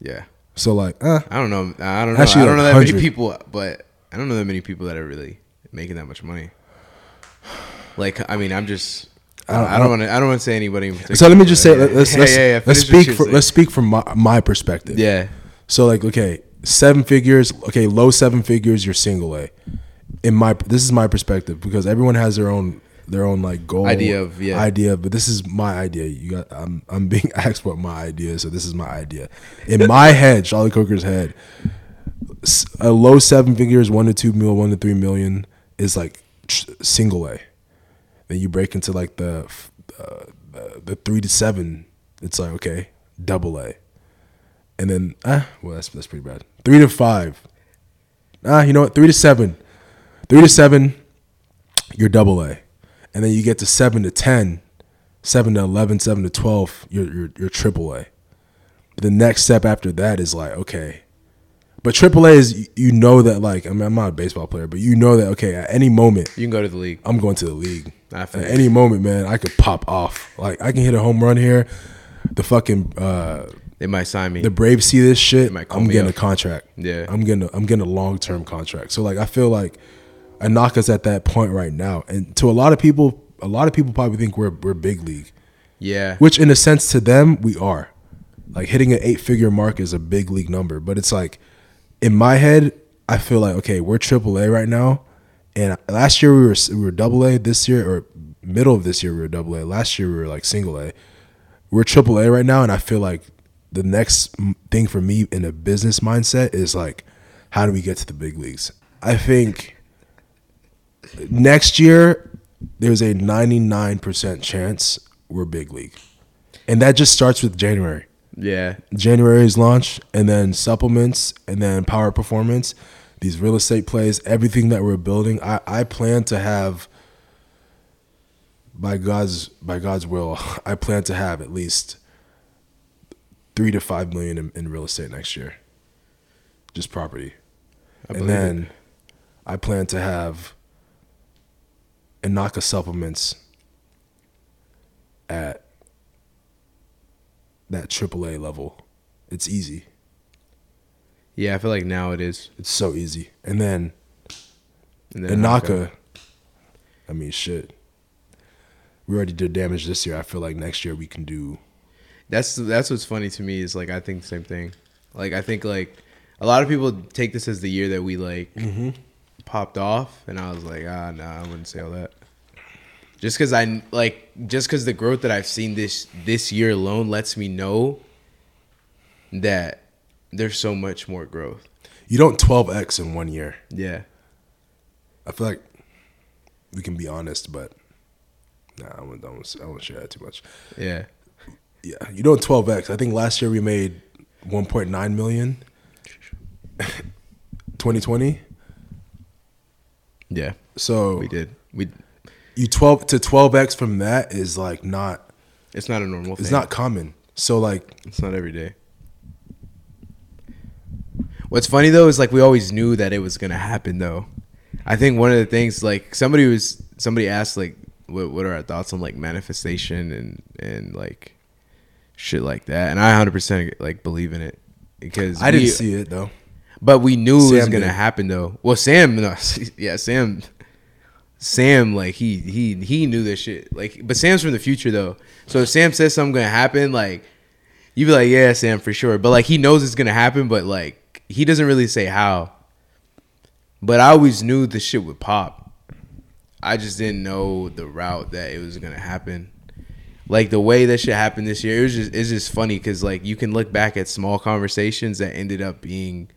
[SPEAKER 1] Yeah,
[SPEAKER 2] So like, uh,
[SPEAKER 1] I don't know. I don't know.
[SPEAKER 2] Actually,
[SPEAKER 1] I don't
[SPEAKER 2] like
[SPEAKER 1] know that many people, but I don't know that many people that are really making that much money. Like, I mean, I'm just. I don't, want to. I don't want to say anybody.
[SPEAKER 2] So let me just say, let's
[SPEAKER 1] Yeah,
[SPEAKER 2] let's,
[SPEAKER 1] yeah, yeah,
[SPEAKER 2] let's speak for,
[SPEAKER 1] saying.
[SPEAKER 2] let's speak from my, my perspective.
[SPEAKER 1] Yeah,
[SPEAKER 2] So like, okay, seven figures. Okay, low seven figures. You're single A. In my this is my perspective because everyone has their own their own like goal
[SPEAKER 1] Idea of- yeah.
[SPEAKER 2] idea, but this is my idea. You got I'm I'm being asked what my idea is, so this is my idea. In my head, Charlie Coker's head, a low seven figures, one to two mil, one to three million is like single A. Then you break into like the uh, the, three to seven. It's like okay, double A and then ah, well, that's that's pretty bad. Three to five. Ah, you know what? Three to seven. Three to seven, you're double A, and then you get to seven to ten, seven to 11, seven to twelve, you're you're, you're triple A. The next step after that is like okay, but AAA is you- know that like I mean I'm not a baseball player, but you know that okay at any moment
[SPEAKER 1] you can go to the league.
[SPEAKER 2] I'm going to the league.
[SPEAKER 1] I
[SPEAKER 2] At
[SPEAKER 1] you.
[SPEAKER 2] any moment, man, I could pop off. Like I can hit a home run here. The fucking uh,
[SPEAKER 1] They might sign me.
[SPEAKER 2] the Braves see this shit,
[SPEAKER 1] might call
[SPEAKER 2] I'm
[SPEAKER 1] me
[SPEAKER 2] getting
[SPEAKER 1] up.
[SPEAKER 2] a contract.
[SPEAKER 1] Yeah.
[SPEAKER 2] I'm getting a, I'm getting a long term contract. So like I feel like Inaka's at that point right now, and to a lot of people, a lot of people probably think we're we're big league,
[SPEAKER 1] yeah,
[SPEAKER 2] which in a sense to them we are. Like hitting an eight figure mark is a big league number, but it's like in my head, I feel like okay, we're triple A right now, and last year we were we were double A. This year or middle of this year we were double A. Last year we were like single A. We're triple A right now, and I feel like the next thing for me in a business mindset is like, how do we get to the big leagues? I think next year there's a 99% chance we're big league, and that just starts with January.
[SPEAKER 1] Yeah,
[SPEAKER 2] January's launch, and then supplements, and then power performance, these real estate plays, everything that we're building. I, I plan to have, by God's by God's will, I plan to have at least three to five million in, in real estate next year, just property,
[SPEAKER 1] I
[SPEAKER 2] and then
[SPEAKER 1] it.
[SPEAKER 2] I plan to have Inaka supplements at that AAA level. It's easy.
[SPEAKER 1] Yeah, I feel like now it is.
[SPEAKER 2] It's so easy. And then
[SPEAKER 1] And then
[SPEAKER 2] Inaka, I mean, shit. We already did damage this year. I feel like next year we can do.
[SPEAKER 1] That's that's what's funny to me is like I think the same thing. Like I think like a lot of people take this as the year that we like
[SPEAKER 2] Mm-hmm.
[SPEAKER 1] popped off, and I was like, ah, nah, I wouldn't say all that. Just because I like, just because the growth that I've seen this this year alone lets me know that there's so much more growth.
[SPEAKER 2] You don't 12x in one year.
[SPEAKER 1] Yeah,
[SPEAKER 2] I feel like we can be honest, but nah, I won't, I won't, I won't share that too much.
[SPEAKER 1] yeah,
[SPEAKER 2] Yeah, you don't 12x. I think last year we made 1.9 million. 2020.
[SPEAKER 1] yeah.
[SPEAKER 2] So
[SPEAKER 1] We did. We.
[SPEAKER 2] You 12 to 12x from that is like not.
[SPEAKER 1] It's not a normal.
[SPEAKER 2] It's
[SPEAKER 1] thing.
[SPEAKER 2] not common. So like
[SPEAKER 1] It's not every day. What's funny though is like we always knew that it was gonna happen though. I think one of the things like somebody was somebody asked like what what are our thoughts on like manifestation and and like shit like that and I 100% like believe in it because
[SPEAKER 2] I didn't see it though.
[SPEAKER 1] but we knew it was gonna
[SPEAKER 2] did.
[SPEAKER 1] happen though. Well, Sam, no, yeah, Sam, Sam, like he he he knew this shit. Like, but Sam's from the future though, so if Sam says something gonna happen, like you'd be like, yeah, Sam, for sure. But like he knows it's gonna happen, but like he doesn't really say how. But I always knew the shit would pop. I just didn't know the route that it was gonna happen. Like the way that shit happened this year, it was just it's just funny because like you can look back at small conversations that ended up being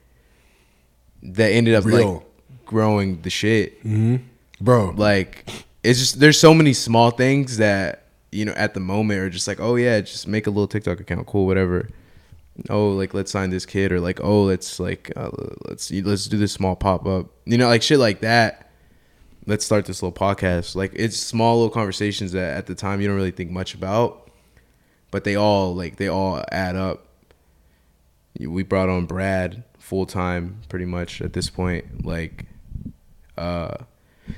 [SPEAKER 1] that ended up
[SPEAKER 2] Real.
[SPEAKER 1] like growing the shit. Mm-hmm.
[SPEAKER 2] Bro,
[SPEAKER 1] Like it's just there's so many small things that you know at the moment are just like oh yeah just make a little TikTok account cool whatever. Oh like let's sign this kid or like oh let's like uh, let's let's do this small pop up you know like shit like that. Let's start this little podcast. Like it's small little conversations that at the time you don't really think much about, but they all like they all add up. We brought on Brad full time pretty much at this point. Like, uh,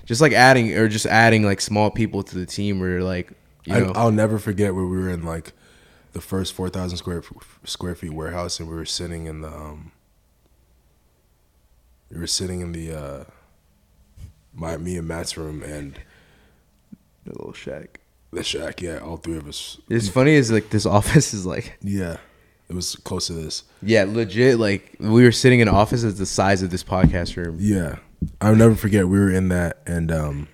[SPEAKER 1] just like adding or just adding like small people to the team where like you know
[SPEAKER 2] I'll never forget where we were in like the first 4,000 square square feet warehouse, and we were sitting in the um, we were sitting in the uh, my me and Matt's room and
[SPEAKER 1] the little shack.
[SPEAKER 2] the shack. Yeah, all three of us.
[SPEAKER 1] It's funny is like this office is like
[SPEAKER 2] Yeah, it was close to this.
[SPEAKER 1] yeah legit like we were sitting in an office that's the size of this podcast room.
[SPEAKER 2] Yeah, I'll never forget. We were in that, and um,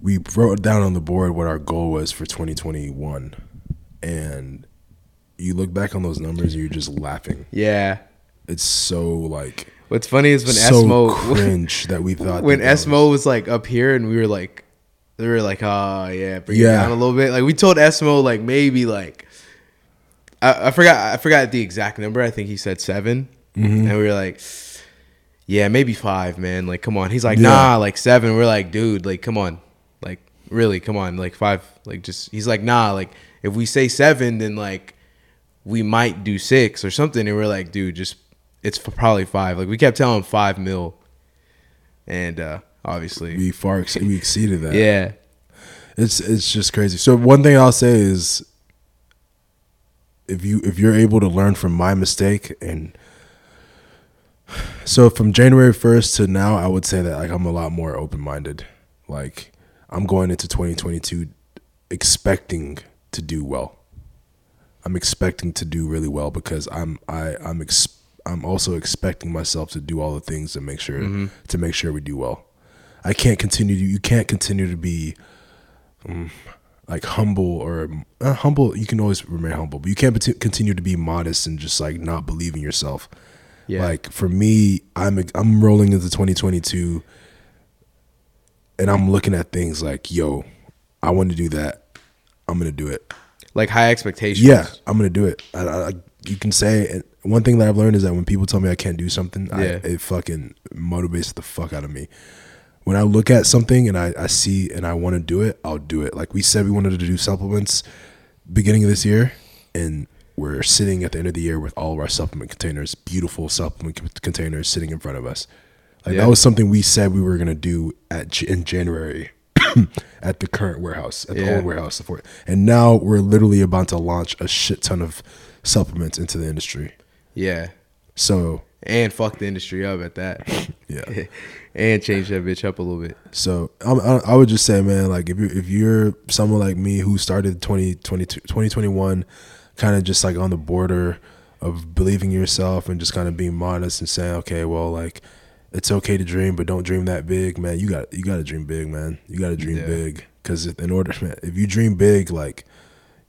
[SPEAKER 2] we wrote down on the board what our goal was for 2021, and you look back on those numbers, and you're just laughing.
[SPEAKER 1] Yeah.
[SPEAKER 2] It's so like
[SPEAKER 1] What's funny is when
[SPEAKER 2] so
[SPEAKER 1] Esmo
[SPEAKER 2] cringe that we thought
[SPEAKER 1] when
[SPEAKER 2] that
[SPEAKER 1] Esmo was like up here and we were like, they were like, oh yeah, bring it
[SPEAKER 2] Yeah.
[SPEAKER 1] down a little bit. Like we told Esmo like maybe like, I, I forgot I forgot the exact number. I think he said 7
[SPEAKER 2] Mm-hmm.
[SPEAKER 1] and we were like, yeah, maybe five, man. Like come on. He's like,
[SPEAKER 2] Yeah.
[SPEAKER 1] nah, like seven. We're like, dude, like come on, like really, come on, like five, like just. He's like, nah, like if we say seven, then like we might do six or something. And we're like, dude, just it's probably five. Like we kept telling him five mil, and uh obviously,
[SPEAKER 2] we far ex- we exceeded that.
[SPEAKER 1] yeah,
[SPEAKER 2] it's it's just crazy. So one thing I'll say is, if you if you're able to learn from my mistake and so from January first to now, I would say that like I'm a lot more open minded. Like I'm going into 2022 expecting to do well. I'm expecting to do really well because I'm I I'm ex- I'm also expecting myself to do all the things to make sure to make sure we do well. I can't continue to you can't continue to be um, like humble or uh, humble you can always remain humble but you can't continue to be modest and just like not believe in yourself
[SPEAKER 1] yeah,
[SPEAKER 2] like for me i'm i'm rolling into 2022 and i'm looking at things like yo i want to do that. I'm gonna do it.
[SPEAKER 1] Like high expectations.
[SPEAKER 2] yeah i'm gonna do it. I, I, you can say and one thing that i've learned is that when people tell me i can't do something I,
[SPEAKER 1] Yeah.
[SPEAKER 2] it fucking motivates the fuck out of me. When i look at something and i, I see and i want to do it i'll do it. Like we said we wanted to do supplements beginning of this year and we're sitting at the end of the year with all of our supplement containers, beautiful supplement c- containers sitting in front of us. Like
[SPEAKER 1] Yeah.
[SPEAKER 2] that was something we said we were gonna do at J- in January at the current warehouse, at the old warehouse. before- And now we're literally about to launch a shit ton of supplements into the industry.
[SPEAKER 1] Yeah.
[SPEAKER 2] So
[SPEAKER 1] And fuck the industry up at that.
[SPEAKER 2] yeah.
[SPEAKER 1] and change that bitch up a little bit.
[SPEAKER 2] So I'm, I I would just say, man, like if you if you're someone like me who started 2022 2021, kind of just like on the border of believing yourself and just kind of being modest and saying, okay, well, like it's okay to dream, but don't dream that big, man. You got you got to dream big, man. You got to dream
[SPEAKER 1] Yeah.
[SPEAKER 2] big because in order, man, if you dream big, like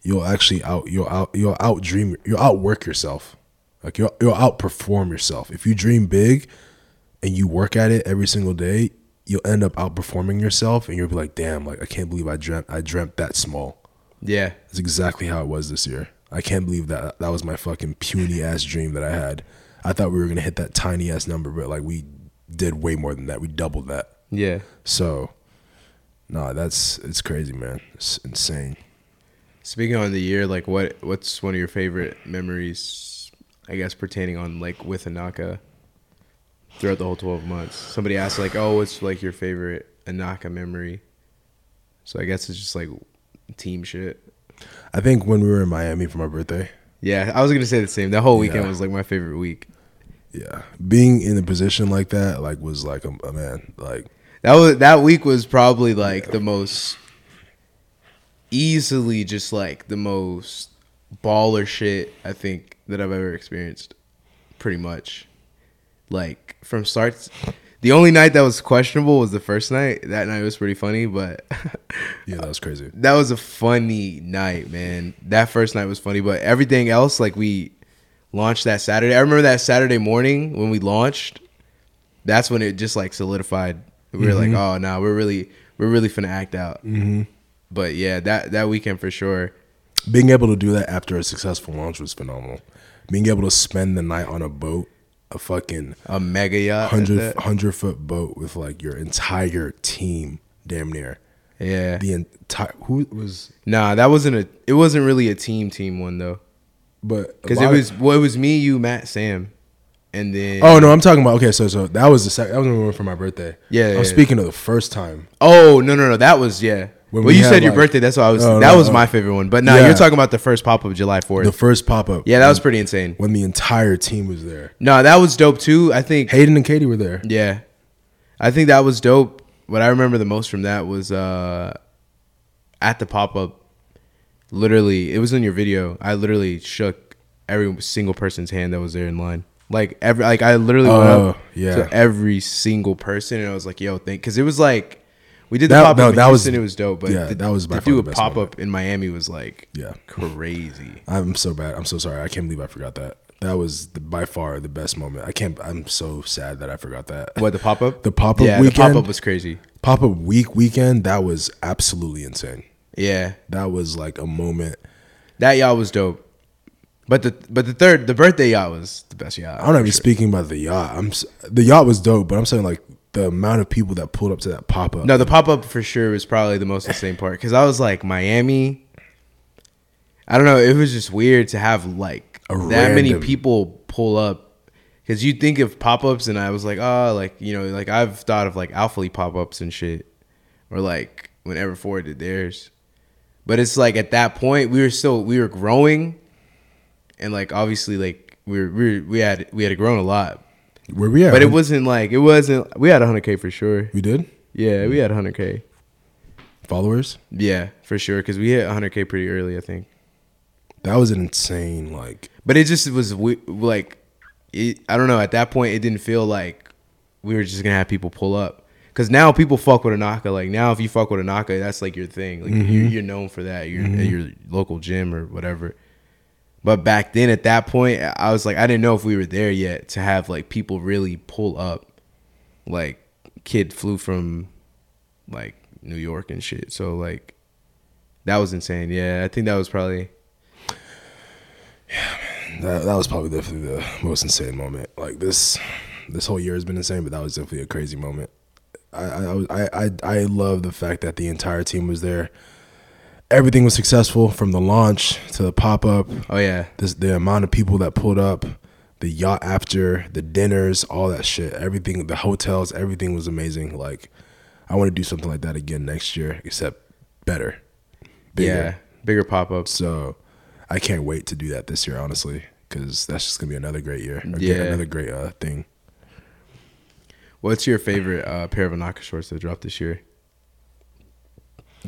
[SPEAKER 2] you'll actually out you'll out you'll out dream you'll outwork yourself. Like you'll you'll outperform yourself. If you dream big and you work at it every single day, you'll end up outperforming yourself and you'll be like, damn, like I can't believe I dreamt I dreamt that small.
[SPEAKER 1] Yeah.
[SPEAKER 2] That's exactly how it was this year. I can't believe that that was my fucking puny ass dream that I had. I thought we were gonna hit that tiny ass number, but like we did way more than that. We doubled that.
[SPEAKER 1] Yeah.
[SPEAKER 2] So no, that's it's crazy, man. It's insane.
[SPEAKER 1] Speaking on the year, like what what's one of your favorite memories I guess pertaining on like with Inaka throughout the whole twelve months? Somebody asked like, Oh, what's like your favorite Inaka memory? So I guess it's just like team shit.
[SPEAKER 2] I think when we were in Miami for my birthday,
[SPEAKER 1] Yeah, I was gonna say the same. That whole weekend
[SPEAKER 2] Yeah.
[SPEAKER 1] was like my favorite week.
[SPEAKER 2] yeah, being in a position like that, like was like a, a man, like
[SPEAKER 1] That was that week was probably like the most easily just like the most baller shit I think that I've ever experienced. Pretty much. Like from start the only night that was questionable was the first night. That night was pretty funny, but
[SPEAKER 2] yeah, that was crazy.
[SPEAKER 1] that was a funny night, man. That first night was funny, but everything else, like we launched that Saturday. I remember that Saturday morning when we launched. That's when it just like solidified. We were like, oh no, we're really we're really finna act out. Mm-hmm. But yeah, that that weekend for sure.
[SPEAKER 2] Being able to do that after a successful launch was phenomenal. Being able to spend the night on a boat, a fucking
[SPEAKER 1] A mega yacht.
[SPEAKER 2] 100, 100 foot boat with like your entire team, damn near.
[SPEAKER 1] Yeah.
[SPEAKER 2] The entire who was,
[SPEAKER 1] Nah, that wasn't a. It wasn't really a team team one though,
[SPEAKER 2] but
[SPEAKER 1] because it
[SPEAKER 2] of-
[SPEAKER 1] was well, it was me, you, Matt, Sam, and then
[SPEAKER 2] Oh no, I'm talking about okay. So so that was the second. That was the one for my birthday.
[SPEAKER 1] Yeah, yeah,
[SPEAKER 2] I'm
[SPEAKER 1] yeah.
[SPEAKER 2] speaking of the first time.
[SPEAKER 1] Oh no no no that was yeah.
[SPEAKER 2] When
[SPEAKER 1] well,
[SPEAKER 2] we
[SPEAKER 1] you said your
[SPEAKER 2] like-
[SPEAKER 1] birthday. That's why I was.
[SPEAKER 2] Oh,
[SPEAKER 1] that
[SPEAKER 2] no,
[SPEAKER 1] was
[SPEAKER 2] no.
[SPEAKER 1] my favorite one. But no,
[SPEAKER 2] Yeah.
[SPEAKER 1] you're talking about the first pop up July Fourth.
[SPEAKER 2] The first pop up.
[SPEAKER 1] Yeah, that was pretty insane.
[SPEAKER 2] when the entire team was there.
[SPEAKER 1] No, that was dope too. I think.
[SPEAKER 2] Haydn and Katy were there.
[SPEAKER 1] Yeah, I think that was dope. What I remember the most from that was uh at the pop up. Literally, it was in your video. I literally shook every single person's hand that was there in line. Like every, like I literally went
[SPEAKER 2] Oh,
[SPEAKER 1] up
[SPEAKER 2] yeah.
[SPEAKER 1] to every single person, and I was like, "Yo, thank," because it was like we did the
[SPEAKER 2] That-
[SPEAKER 1] pop
[SPEAKER 2] no,
[SPEAKER 1] up.
[SPEAKER 2] that
[SPEAKER 1] in
[SPEAKER 2] was-
[SPEAKER 1] it was dope. But
[SPEAKER 2] yeah,
[SPEAKER 1] to,
[SPEAKER 2] that was by
[SPEAKER 1] to do a
[SPEAKER 2] the
[SPEAKER 1] pop up in Miami was like
[SPEAKER 2] Yeah.
[SPEAKER 1] crazy.
[SPEAKER 2] I'm so bad. I'm so sorry. I can't believe I forgot that. That was the, by far the best moment. I can't. I'm so sad that I forgot that.
[SPEAKER 1] What the pop up?
[SPEAKER 2] The pop-up
[SPEAKER 1] yeah,
[SPEAKER 2] weekend?
[SPEAKER 1] the pop up was crazy.
[SPEAKER 2] Pop up week weekend? That was absolutely insane.
[SPEAKER 1] Yeah,
[SPEAKER 2] That was like a moment.
[SPEAKER 1] that yacht was dope. But the but the third the birthday yacht was the best yacht.
[SPEAKER 2] I'm not even
[SPEAKER 1] sure.
[SPEAKER 2] speaking about the yacht. I'm the yacht was dope, but I'm saying like the amount of people that pulled up to that pop up.
[SPEAKER 1] No, the pop up for sure was probably the most insane part because I was like Miami. I don't know. It was just weird to have like
[SPEAKER 2] A
[SPEAKER 1] that many people pull up because you think of pop ups and I was like, oh, like you know, like I've thought of like Alpha pop ups and shit, or like whenever Ford did theirs. But it's like at that point we were still we were growing, and like obviously like we were, we were, we had we had grown a lot,
[SPEAKER 2] Where we at?
[SPEAKER 1] but it wasn't like it wasn't we had 100k for sure.
[SPEAKER 2] We did
[SPEAKER 1] Yeah, we had 100k.
[SPEAKER 2] followers.
[SPEAKER 1] Yeah, for sure. Because we hit 100k pretty early, I think.
[SPEAKER 2] That was an insane like.
[SPEAKER 1] But it just was we- like, it, I don't know. At that point, it didn't feel like we were just gonna have people pull up. Because now people fuck with Inaka. Like now, if you fuck with Inaka, that's like your thing. Like you're, mm-hmm. you're known for that. You're mm-hmm. at your local gym or whatever. But back then, at that point, I was like, I didn't know if we were there yet to have like people really pull up. Like, kid flew from like New York and shit. So like, that was insane. Yeah, I think that was probably Yeah, man.
[SPEAKER 2] That, that was probably definitely the most insane moment. Like this, this whole year has been insane, but that was definitely a crazy moment. I I I I, I love the fact that the entire team was there. Everything was successful from the launch to the pop up.
[SPEAKER 1] Oh yeah,
[SPEAKER 2] This the amount of people that pulled up, the yacht after, the dinners, all that shit. Everything, the hotels, everything was amazing. Like, I want to do something like that again next year, except better, bigger.
[SPEAKER 1] yeah, bigger pop up.
[SPEAKER 2] So, I can't wait to do that this year, honestly, because that's just gonna be another great year. Or
[SPEAKER 1] Yeah.
[SPEAKER 2] another great uh, thing.
[SPEAKER 1] What's your favorite uh, pair of Inaka shorts that dropped this year?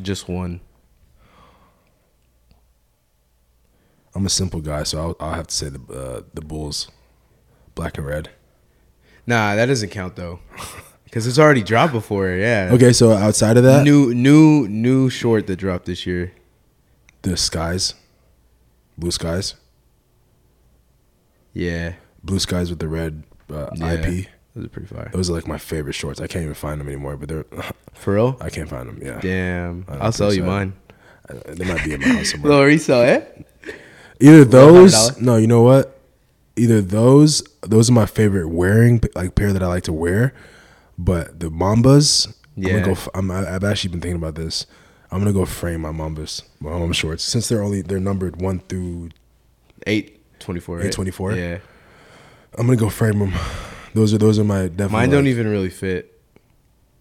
[SPEAKER 1] Just one.
[SPEAKER 2] I'm a simple guy, so I'll, I'll have to say the uh, the Bulls, black and red.
[SPEAKER 1] Nah, that doesn't count though, because it's already dropped before. Yeah.
[SPEAKER 2] Okay, so outside of that,
[SPEAKER 1] New, new, new short that dropped this year.
[SPEAKER 2] the skies, blue skies,
[SPEAKER 1] Yeah.
[SPEAKER 2] blue skies with the red uh,
[SPEAKER 1] Yeah.
[SPEAKER 2] IP.
[SPEAKER 1] Those are pretty fire.
[SPEAKER 2] Those are like my favorite shorts. I can't even find them anymore, but they're
[SPEAKER 1] For real?
[SPEAKER 2] I can't find them. Yeah,
[SPEAKER 1] Damn.
[SPEAKER 2] I
[SPEAKER 1] I'll sell
[SPEAKER 2] think
[SPEAKER 1] you mine.
[SPEAKER 2] Uh, they might be in my house somewhere.
[SPEAKER 1] Little resale, eh?
[SPEAKER 2] Either
[SPEAKER 1] $100?
[SPEAKER 2] those, no, you know what? Either those, those are my favorite wearing like pair that I like to wear. But the Mambas, I'm
[SPEAKER 1] Yeah.
[SPEAKER 2] gonna go. I'm, I've actually been thinking about this. I'm gonna go frame my Mambas, my Mamba shorts, since they're only they're numbered one through.
[SPEAKER 1] 824. right?
[SPEAKER 2] 824?
[SPEAKER 1] Yeah.
[SPEAKER 2] I'm gonna go frame them. Those are those are my definitely.
[SPEAKER 1] Mine don't
[SPEAKER 2] like-
[SPEAKER 1] even really fit.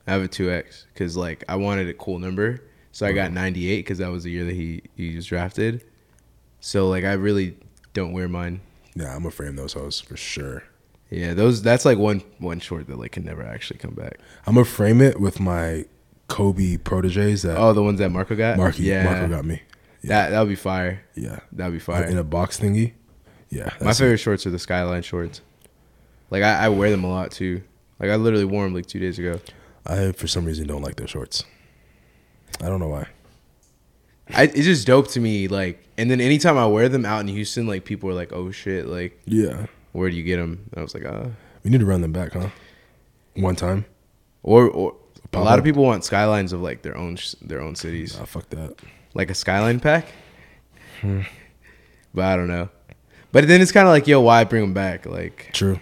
[SPEAKER 1] I have a 2X because like I wanted a cool number. So I got 98 because that was the year that he, he was drafted. So like I really don't wear mine.
[SPEAKER 2] Yeah, I'm gonna frame those hoes for sure.
[SPEAKER 1] Yeah, those that's like one one short that like can never actually come back.
[SPEAKER 2] I'm gonna frame it with my Kobe proteges that
[SPEAKER 1] Oh, the ones that Marco got.
[SPEAKER 2] Marky
[SPEAKER 1] yeah,
[SPEAKER 2] Marco got me.
[SPEAKER 1] That that would be fire.
[SPEAKER 2] Yeah,
[SPEAKER 1] That'd be uh, fire.
[SPEAKER 2] in a box thingy. Yeah,
[SPEAKER 1] My
[SPEAKER 2] that's it.
[SPEAKER 1] favorite shorts are the Skyline shorts. Like I, I wear them a lot too. Like I literally wore them like two days ago.
[SPEAKER 2] I for some reason don't like those shorts. I don't know why.
[SPEAKER 1] I, it's just dope to me. Like, and then anytime I wear them out in Houston, like people are like, "Oh shit!" Like,
[SPEAKER 2] Yeah,
[SPEAKER 1] where do you get them? And I was like, "Uh."
[SPEAKER 2] we need to run them back, huh? One time.
[SPEAKER 1] Or, or a lot of people want skylines of like their own sh- their own cities,
[SPEAKER 2] Ah, fuck that.
[SPEAKER 1] like a skyline pack.
[SPEAKER 2] Hmm.
[SPEAKER 1] But I don't know. But then it's kind of like, yo, why bring them back? Like,
[SPEAKER 2] True.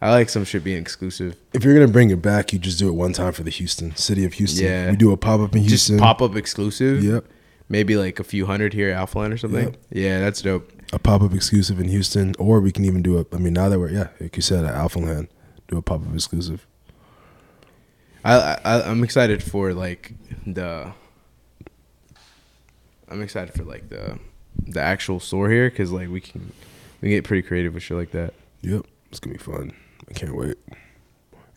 [SPEAKER 1] I like some shit being exclusive.
[SPEAKER 2] If you're gonna bring it back, you just do it one time for the Houston city of Houston.
[SPEAKER 1] Yeah.
[SPEAKER 2] we do a pop up in Houston.
[SPEAKER 1] Just pop up exclusive.
[SPEAKER 2] Yep,
[SPEAKER 1] Maybe like a few hundred here at Alphaland or something.
[SPEAKER 2] Yep.
[SPEAKER 1] Yeah, that's dope.
[SPEAKER 2] a pop up exclusive in Houston, or we can even do a. I mean, now that we're yeah, like you said, at Alpha Land, do a pop up exclusive.
[SPEAKER 1] I, I I'm excited for like the. I'm excited for like the the actual store here because like we can we can get pretty creative with shit like that.
[SPEAKER 2] Yep, it's gonna be fun. I can't wait.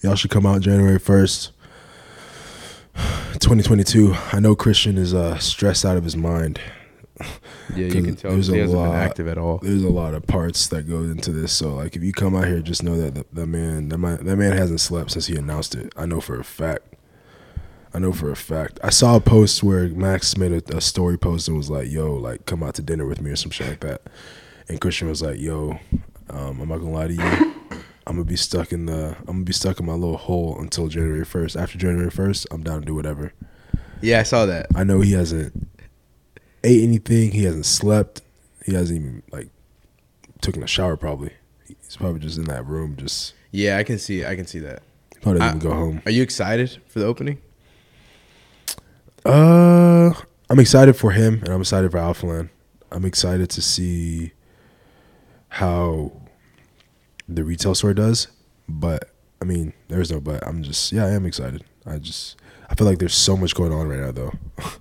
[SPEAKER 2] Y'all should come out January first, 2022. I know Christian is uh, stressed out of his mind.
[SPEAKER 1] Yeah, you can tell
[SPEAKER 2] there's
[SPEAKER 1] he
[SPEAKER 2] a
[SPEAKER 1] hasn't
[SPEAKER 2] lot-
[SPEAKER 1] been active at all.
[SPEAKER 2] There's a lot of parts that go into this. So like, if you come out here, just know that the, that man, that man, that man hasn't slept since he announced it. I know for a fact. I know for a fact. I saw a post where Max made a, a story post and was like, "Yo, like, come out to dinner with me or some shit like that." And Christian was like, "Yo, um, I'm not gonna lie to you. I'm gonna be stuck in the. I'm gonna be stuck in my little hole until January 1st. After January 1st, I'm down to do whatever."
[SPEAKER 1] Yeah, I saw that.
[SPEAKER 2] I know he hasn't ate anything. He hasn't slept. He hasn't even like taken a shower. Probably he's probably just in that room. Just
[SPEAKER 1] Yeah, I can see. I can see that.
[SPEAKER 2] probably
[SPEAKER 1] I-
[SPEAKER 2] doesn't even go home.
[SPEAKER 1] Are you excited for the opening?
[SPEAKER 2] Uh, I'm excited for him, and I'm excited for Alphaland. I'm excited to see how the retail store does. But I mean, there's no but. I'm just yeah, I am excited. I just I feel like there's so much going on right now, though.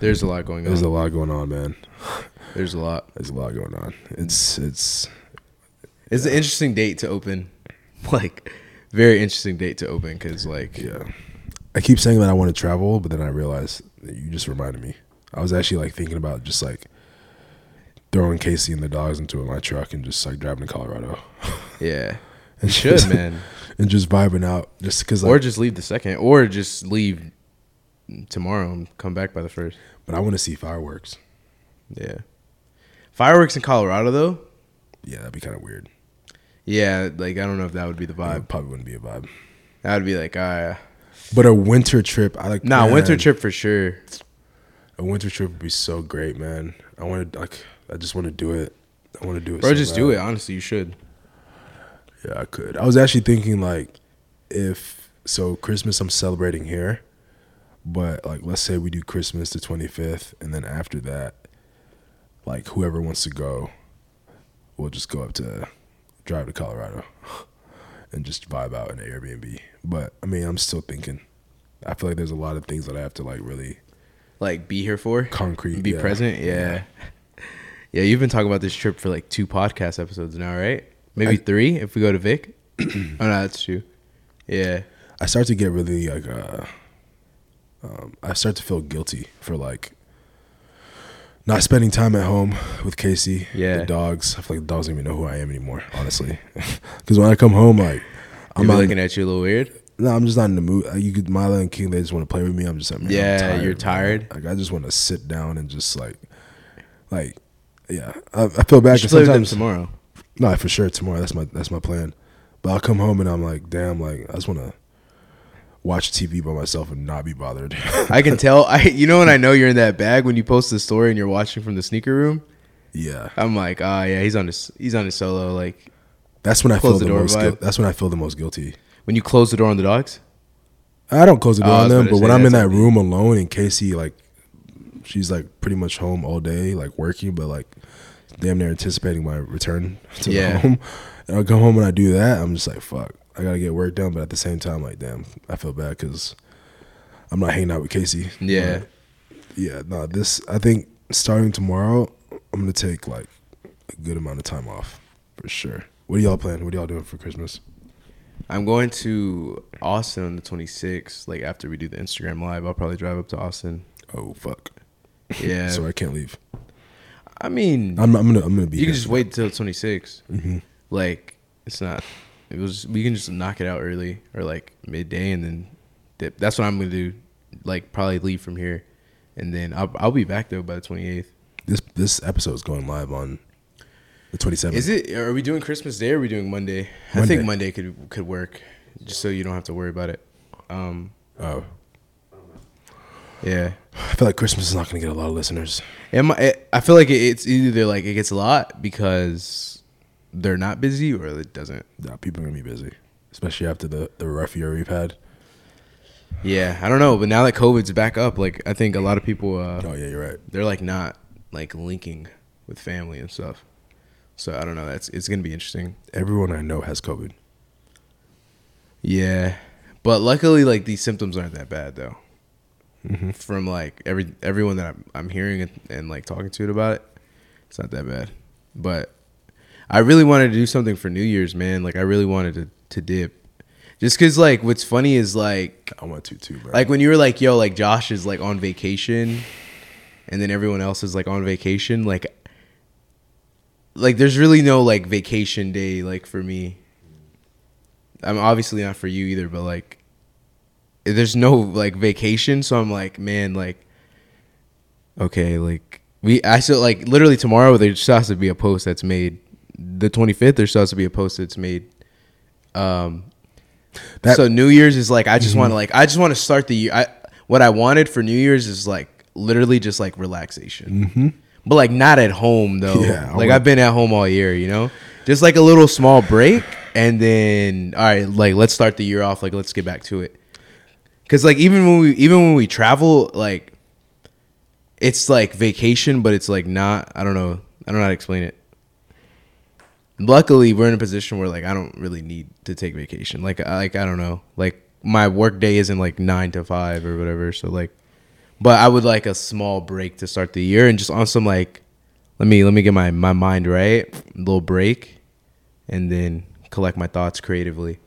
[SPEAKER 1] There's a lot going on.
[SPEAKER 2] There's a lot going on, man.
[SPEAKER 1] There's a lot.
[SPEAKER 2] There's a lot going on. It's it's
[SPEAKER 1] It's an interesting date to open. Like, very interesting date to open because like
[SPEAKER 2] Yeah. I keep saying that I want to travel, but then I realized that you just reminded me. I was actually like thinking about just like throwing Casey and the dogs into my truck and just like driving to Colorado.
[SPEAKER 1] yeah,
[SPEAKER 2] and
[SPEAKER 1] you should
[SPEAKER 2] just-
[SPEAKER 1] man.
[SPEAKER 2] And just vibing out just because
[SPEAKER 1] or
[SPEAKER 2] like,
[SPEAKER 1] just leave the second, or just leave tomorrow and come back by the first.
[SPEAKER 2] but I want to see fireworks.
[SPEAKER 1] Yeah, fireworks in Colorado though.
[SPEAKER 2] Yeah, that'd be kind of weird.
[SPEAKER 1] Yeah, like I don't know if that would be the
[SPEAKER 2] Vibe
[SPEAKER 1] vibe.
[SPEAKER 2] probably wouldn't be a vibe.
[SPEAKER 1] That would be like, ah,
[SPEAKER 2] But a winter trip, I like.
[SPEAKER 1] nah,
[SPEAKER 2] man,
[SPEAKER 1] winter trip for sure.
[SPEAKER 2] A winter trip would be so great, man. I want to like. I just want to do it. I want to do it.
[SPEAKER 1] Bro,
[SPEAKER 2] so
[SPEAKER 1] just
[SPEAKER 2] bad.
[SPEAKER 1] do it. Honestly, you should.
[SPEAKER 2] Yeah, I could. I was actually thinking like if so Christmas I'm celebrating here, But like, let's say we do Christmas the twenty fifth, and then after that, like whoever wants to go, we'll just go up to drive to Colorado and just vibe out in an Airbnb. But I mean, I'm still thinking. I feel like there's a lot of things that I have to like really
[SPEAKER 1] Like be here for
[SPEAKER 2] concrete.
[SPEAKER 1] be
[SPEAKER 2] yeah.
[SPEAKER 1] present. Yeah. yeah, Yeah, you've been talking about this trip for like two podcast episodes now, right? Maybe
[SPEAKER 2] I-
[SPEAKER 1] three if we go to Vic. oh no, that's true. Yeah.
[SPEAKER 2] I start to get really like uh um, I start to feel guilty for like not spending time at home with Casey.
[SPEAKER 1] Yeah.
[SPEAKER 2] the dogs. I feel like the dogs don't even know who I am anymore, honestly. Because when I come home, like
[SPEAKER 1] I'm
[SPEAKER 2] not.
[SPEAKER 1] looking at you a little weird.
[SPEAKER 2] no, I'm just not in the mood. Uh, You could Mila and King. They just want to play with me. I'm just like, man, I'm
[SPEAKER 1] Yeah, you're
[SPEAKER 2] man.
[SPEAKER 1] tired.
[SPEAKER 2] Like I just want to sit down and just like, like, yeah. I, I feel bad 'cause
[SPEAKER 1] play with them
[SPEAKER 2] sometimes.
[SPEAKER 1] tomorrow.
[SPEAKER 2] No, for sure tomorrow. That's my that's my plan. But I'll come home and I'm like, damn, like I just want to watch TV by myself and not be bothered.
[SPEAKER 1] I can tell. I you know when I know you're in that bag when you post the story and you're watching from the sneaker room.
[SPEAKER 2] yeah,
[SPEAKER 1] I'm like, oh yeah, he's on his he's on his solo. Like
[SPEAKER 2] that's when I
[SPEAKER 1] Close
[SPEAKER 2] feel
[SPEAKER 1] the
[SPEAKER 2] the,
[SPEAKER 1] door
[SPEAKER 2] most.
[SPEAKER 1] vibe.
[SPEAKER 2] Guil- that's when I feel the most guilty.
[SPEAKER 1] when you close the door on the dogs.
[SPEAKER 2] I don't close the oh, door
[SPEAKER 1] Oh, I
[SPEAKER 2] on
[SPEAKER 1] was
[SPEAKER 2] them, but when
[SPEAKER 1] say,
[SPEAKER 2] I'm in
[SPEAKER 1] that's
[SPEAKER 2] that room alone and Casey like, she's like pretty much home all day, like working, but like damn near anticipating my return to
[SPEAKER 1] Yeah.
[SPEAKER 2] the home. And I'll come home and I do that. I'm just like, fuck, I gotta get work done. But at the same time, like, damn, I feel bad because I'm not hanging out with Casey.
[SPEAKER 1] Yeah.
[SPEAKER 2] Yeah. No, this I think starting tomorrow, I'm gonna take like a good amount of time off for sure. What are y'all planning? What are y'all doing for Christmas?
[SPEAKER 1] I'm going to Austin on the 26th. Like after we do the Instagram live, I'll probably drive up to Austin.
[SPEAKER 2] Oh fuck.
[SPEAKER 1] Yeah.
[SPEAKER 2] So I can't leave.
[SPEAKER 1] I mean,
[SPEAKER 2] I'm, I'm gonna I'm gonna be.
[SPEAKER 1] you
[SPEAKER 2] here.
[SPEAKER 1] can just wait till 26.
[SPEAKER 2] hmm
[SPEAKER 1] Like it's not. It was. We can just knock it out early or like midday and then dip. That's what I'm gonna do. Like probably leave from here, and then I'll I'll be back though by the 28th.
[SPEAKER 2] This this episode is going live on the 27th.
[SPEAKER 1] Is it? Are we doing Christmas Day or are we doing Monday? I think Monday could could work, just so you don't have to worry about it. Um,
[SPEAKER 2] Oh,
[SPEAKER 1] yeah.
[SPEAKER 2] I feel like Christmas is not going to get a lot of listeners.
[SPEAKER 1] Am I, I feel like it- it's either like it gets a lot because they're not busy or it doesn't.
[SPEAKER 2] Yeah, people are going to be busy, especially after the the rough year we've had.
[SPEAKER 1] Yeah, I don't know, but now that COVID's back up, like I think a lot of people uh,
[SPEAKER 2] Oh yeah, you're right.
[SPEAKER 1] they're like not like linking with family and stuff. So I don't know. That's it's gonna be interesting.
[SPEAKER 2] Everyone I know has COVID.
[SPEAKER 1] Yeah, but luckily, like these symptoms aren't that bad though.
[SPEAKER 2] Mhm.
[SPEAKER 1] From like every everyone that I'm, I'm hearing and, and like talking to it about it, it's not that bad. But I really wanted to do something for New Year's, man. Like I really wanted to to dip, just cause like what's funny is like
[SPEAKER 2] I want to too, bro.
[SPEAKER 1] like when you were like, yo, like Josh is like on vacation, and then everyone else is like on vacation. Like, like there's really no like vacation day like for me. I'm obviously not for you either, but like, there's no like vacation. So I'm like, man, like, okay, like we I still like literally tomorrow there still has to be a post that's made. The 25th there still has to be a post that's made. Um,
[SPEAKER 2] That-
[SPEAKER 1] so New Year's is like I just want to like I just want to start the year. I what I wanted for New Year's is like literally just like relaxation, but like not at home though.
[SPEAKER 2] Yeah,
[SPEAKER 1] like I've been at home all year, you know, just like a little small break, and then all right, like let's start the year off. Like let's get back to it. Cause like even when we even when we travel, like it's like vacation, but it's like not. I don't know. I don't know how to explain it. Luckily, we're in a position where like I don't really need to take vacation. Like I like I don't know. Like my work day isn't like nine to five or whatever. So like, but I would like a small break to start the year and just on some like, let me let me get my my mind right, a little break, and then collect my thoughts creatively,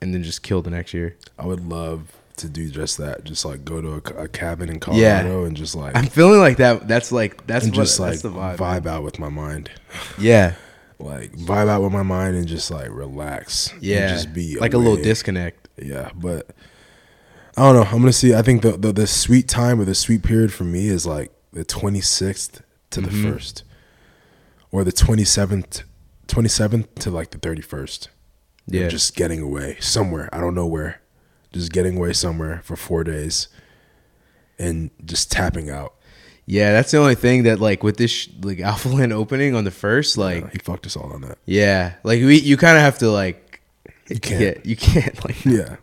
[SPEAKER 1] and then just kill the next year.
[SPEAKER 2] I would love to do just that. Just like go to a, a cabin in
[SPEAKER 1] Yeah.
[SPEAKER 2] Colorado and just like
[SPEAKER 1] I'm feeling like that. That's like that's what,
[SPEAKER 2] just like
[SPEAKER 1] that's the vibe.
[SPEAKER 2] vibe out with my mind.
[SPEAKER 1] Yeah,
[SPEAKER 2] Like vibe out with my mind and just like relax. and
[SPEAKER 1] yeah.
[SPEAKER 2] just be
[SPEAKER 1] like a little disconnect.
[SPEAKER 2] Yeah, but I don't know. I'm gonna see. I think the the, the sweet time or the sweet period for me is like the 26th to the
[SPEAKER 1] Mhm.
[SPEAKER 2] first, or the 27th, 27th to like the 31st.
[SPEAKER 1] Yeah,
[SPEAKER 2] just getting away somewhere. I don't know where. Just getting away somewhere for four days, and just tapping out.
[SPEAKER 1] yeah. That's the only thing that like with this sh- like Alpha Land opening on the first, like
[SPEAKER 2] Yeah, he fucked us all on that.
[SPEAKER 1] Yeah, like we you kind of have to like
[SPEAKER 2] You can't.
[SPEAKER 1] You can't like
[SPEAKER 2] Yeah,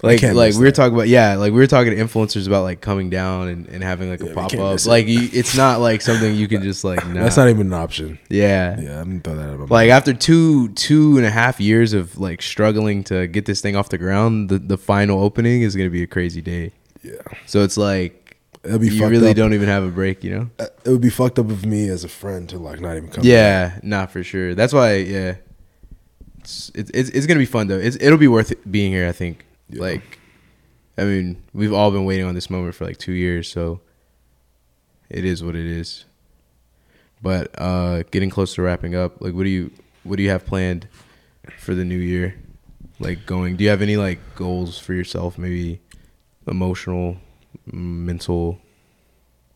[SPEAKER 1] Like like we were
[SPEAKER 2] that.
[SPEAKER 1] talking about yeah, like we were talking to influencers about like coming down and, and having like
[SPEAKER 2] Yeah,
[SPEAKER 1] a pop up. Like you, it's not like something you can just like
[SPEAKER 2] That's not even an option.
[SPEAKER 1] yeah.
[SPEAKER 2] Yeah, I didn't throw that out of my mind.
[SPEAKER 1] Like after two two and a half years of like struggling to get this thing off the ground, the, the final opening is gonna be a crazy day.
[SPEAKER 2] Yeah,
[SPEAKER 1] So it's like
[SPEAKER 2] it'll be
[SPEAKER 1] you really
[SPEAKER 2] up.
[SPEAKER 1] don't even have a break, you know?
[SPEAKER 2] Uh, It would be fucked up of me as a friend to like not even come.
[SPEAKER 1] Yeah, not for sure. That's why, yeah, it's it's it's, it's gonna be fun though. It's it'll be worth being here. I think.
[SPEAKER 2] Yeah.
[SPEAKER 1] Like, I mean, we've all been waiting on this moment for like two years, so it is what it is. But uh getting close to wrapping up, like, what do you what do you have planned for the new year? Like going, do you have any like goals for yourself? Maybe emotional, mental,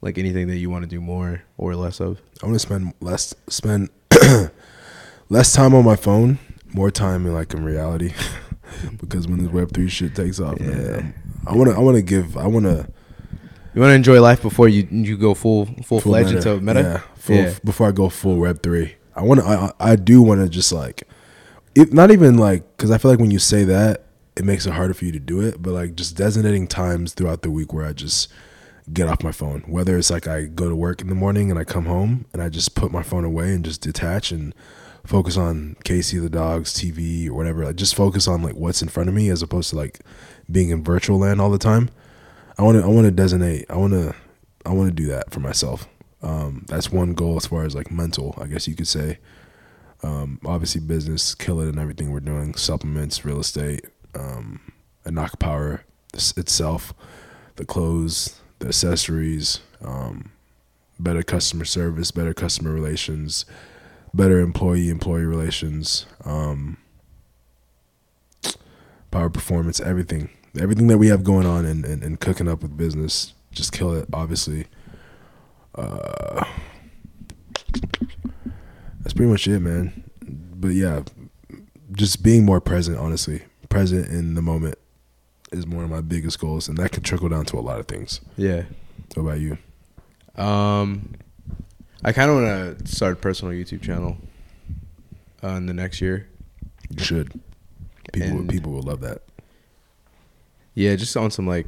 [SPEAKER 1] like anything that you want to do more or less of.
[SPEAKER 2] I want to spend less spend less time on my phone, more time in like in reality. because when this Web three shit takes off, man, I want to I want to give I want to
[SPEAKER 1] You want to enjoy life before you you go full full fledged into meta.
[SPEAKER 2] Yeah, full,
[SPEAKER 1] Yeah.
[SPEAKER 2] before I go full Web three. I want to. I, I I do want to just like, it, not even like because I feel like when you say that, it makes it harder for you to do it. But like just designating times throughout the week where I just get off my phone. Whether it's like I go to work in the morning and I come home and I just put my phone away and just detach and focus on Casey the dogs, TV or whatever. Like just focus on like what's in front of me as opposed to like being in virtual land all the time. I want to I want to designate. I want to I want to do that for myself. Um, that's one goal as far as like mental, I guess you could say. Um, obviously, business, kill it, and everything we're doing. Supplements, real estate, um, and Inaka Power itself, the clothes, the accessories, um, better customer service, better customer relations, better employee employee relations, um, power performance, everything, everything that we have going on and, and, and cooking up with business. Just kill it, obviously. Uh, that's pretty much it, man. But yeah, just being more present, honestly, present in the moment is one of my biggest goals, and that can trickle down to a lot of things.
[SPEAKER 1] Yeah.
[SPEAKER 2] What about you?
[SPEAKER 1] Um, I kind of want to start a personal YouTube channel uh, in the next year.
[SPEAKER 2] You should. People,
[SPEAKER 1] And-
[SPEAKER 2] people will love that.
[SPEAKER 1] Yeah, just on some like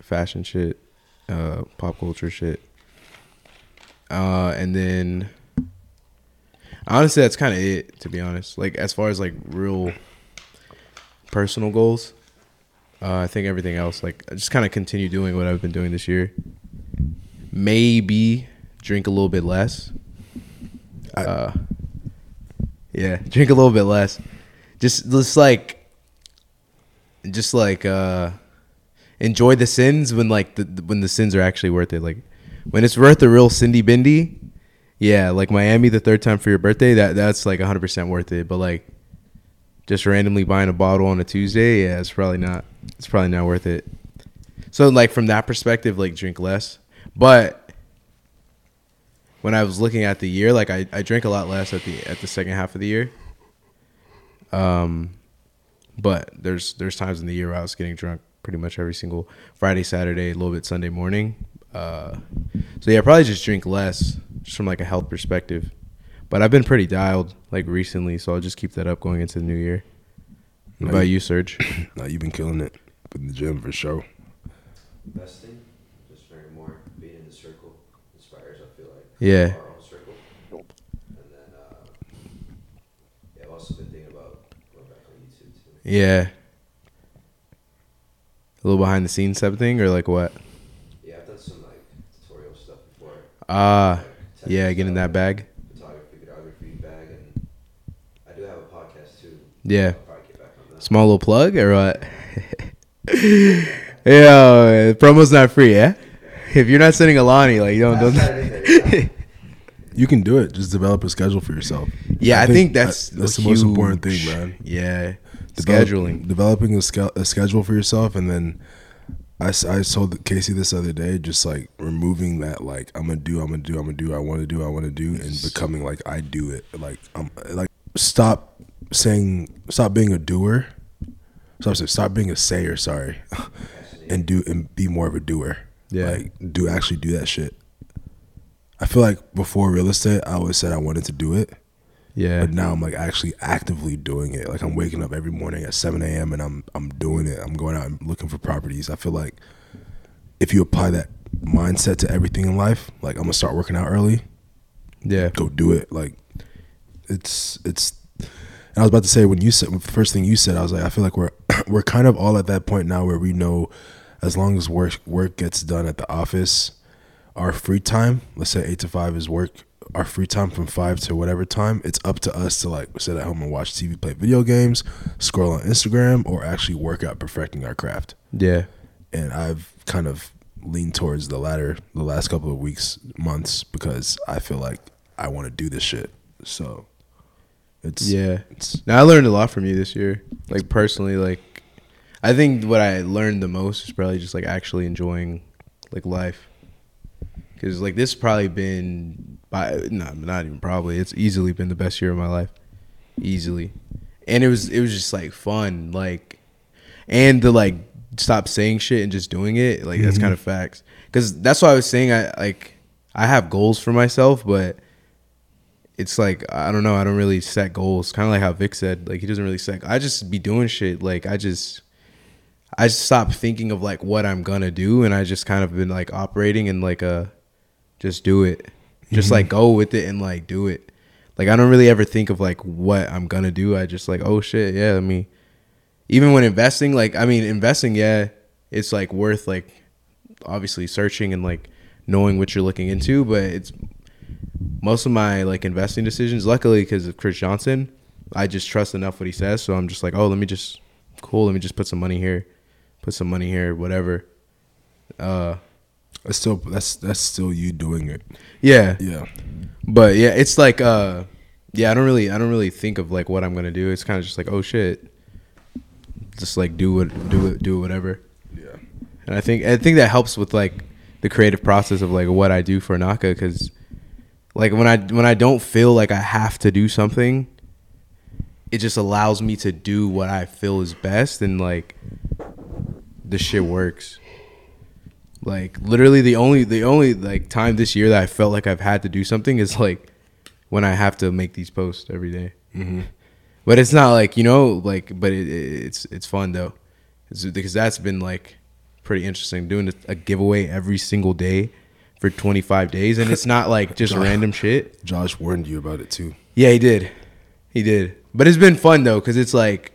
[SPEAKER 1] fashion shit, uh, pop culture shit. Uh, and then honestly, that's kind of it. To be honest, like as far as like real personal goals, uh, I think everything else, like I just kind of continue doing what I've been doing this year. Maybe drink a little bit less. Uh, yeah, drink a little bit less. Just, just like, just like, uh, enjoy the sins when like the when the sins are actually worth it. Like when it's worth the real Cindy Bindi, yeah, like Miami the third time for your birthday, that that's like hundred percent worth it. But like just randomly buying a bottle on a Tuesday, yeah, it's probably not it's probably not worth it. So like from that perspective, like drink less. But when I was looking at the year, like I, I drank a lot less at the at the second half of the year. Um but there's there's times in the year where I was getting drunk pretty much every single Friday, Saturday, a little bit Sunday morning. Uh, so yeah, probably just drink less, just from like a health perspective. But I've been pretty dialed like recently, so I'll just keep that up going into the new year. What about
[SPEAKER 2] you-
[SPEAKER 1] you, Serge?
[SPEAKER 2] Nah, you've been killing it in the gym for sure.
[SPEAKER 3] Best too.
[SPEAKER 1] Yeah. A little behind the scenes type of thing, or like what?
[SPEAKER 3] Yeah, I've done some like tutorial stuff before.
[SPEAKER 1] Ah,
[SPEAKER 3] like,
[SPEAKER 1] yeah, get in that bag.
[SPEAKER 3] Photography, videography bag, and I do have a podcast too.
[SPEAKER 1] Yeah.
[SPEAKER 3] I'll probably get back on that.
[SPEAKER 1] Small little plug or what? yeah, promo's not free, yeah. If you're not sending Alani, like you don't don't.
[SPEAKER 2] You can do it. Just develop a schedule for yourself.
[SPEAKER 1] yeah, I think, that's
[SPEAKER 2] that- that's
[SPEAKER 1] a
[SPEAKER 2] the most important thing, man.
[SPEAKER 1] Yeah,
[SPEAKER 2] Develop-
[SPEAKER 1] scheduling.
[SPEAKER 2] developing a, ske- a schedule for yourself, and then I, I told Casey this other day, just like removing that, like I'm gonna do, I'm gonna do, I'm gonna do, I want to do, I want to do, and becoming like I do it. Like I'm like stop saying, stop being a doer. Stop stop being a sayer. Sorry, and do and be more of a doer.
[SPEAKER 1] Yeah.
[SPEAKER 2] like do actually do that shit. I feel like before real estate, I always said I wanted to do it,
[SPEAKER 1] Yeah.
[SPEAKER 2] But now I'm like actually actively doing it. Like I'm waking up every morning at 7 a.m. and I'm I'm doing it. I'm going out and looking for properties. I feel like if you apply that mindset to everything in life, like I'm gonna start working out early.
[SPEAKER 1] Yeah.
[SPEAKER 2] Go do it. Like it's it's. And I was about to say when you said the first thing you said, I was like, I feel like we're we're kind of all at that point now where we know, as long as work work gets done at the office, our free time, let's say eight to five is work. Our free time from five to whatever time, it's up to us to like sit at home and watch TV, play video games, scroll on Instagram, or actually work out perfecting our craft.
[SPEAKER 1] Yeah.
[SPEAKER 2] And I've kind of leaned towards the latter the last couple of weeks, months, because I feel like I want to do this shit. So it's
[SPEAKER 1] Yeah.
[SPEAKER 2] it's
[SPEAKER 1] Now I learned a lot from you this year. Like personally, like I think what I learned the most is probably just like actually enjoying like life. Cause like this has probably been by no, not even probably. It's easily been the best year of my life, easily. And it was it was just like fun, like, and to like stop saying shit and just doing it. Like that's mm-hmm. kind of facts. Cause that's why I was saying I like I have goals for myself, but it's like I don't know. I don't really set goals. Kind of like how Vic said. Like he doesn't really set. I just be doing shit. Like I just, I just stop thinking of like what I'm gonna do, and I just kind of been like operating and like a, just do it, just like mm-hmm. go with it and like do it. Like I don't really ever think of like what I'm gonna do. I just like oh shit yeah. I mean, even when investing, like I mean investing, yeah, it's like worth like obviously searching and like knowing what you're looking into, but it's most of my like investing decisions luckily because of chris johnson i just trust enough what he says so i'm just like oh let me just cool let me just put some money here put some money here whatever uh
[SPEAKER 2] that's still that's that's still you doing it.
[SPEAKER 1] yeah
[SPEAKER 2] Yeah.
[SPEAKER 1] but yeah it's like uh yeah i don't really i don't really think of like what i'm gonna do it's kind of just like oh shit just like do what do it do whatever
[SPEAKER 2] Yeah.
[SPEAKER 1] and I think I think that helps with like the creative process of like what I do for Inaka because like when I when I don't feel like I have to do something, it just allows me to do what I feel is best and like the shit works. Like literally the only the only like time this year that I felt like I've had to do something is like when I have to make these posts every day.
[SPEAKER 2] Mm-hmm.
[SPEAKER 1] But it's not like you know, like, but it, it, it's it's fun though, it's, because that's been like pretty interesting doing a, a giveaway every single day for 25 days, and it's not like just random shit.
[SPEAKER 2] Josh warned you about it too.
[SPEAKER 1] Yeah, he did, he did. But it's been fun though, because it's like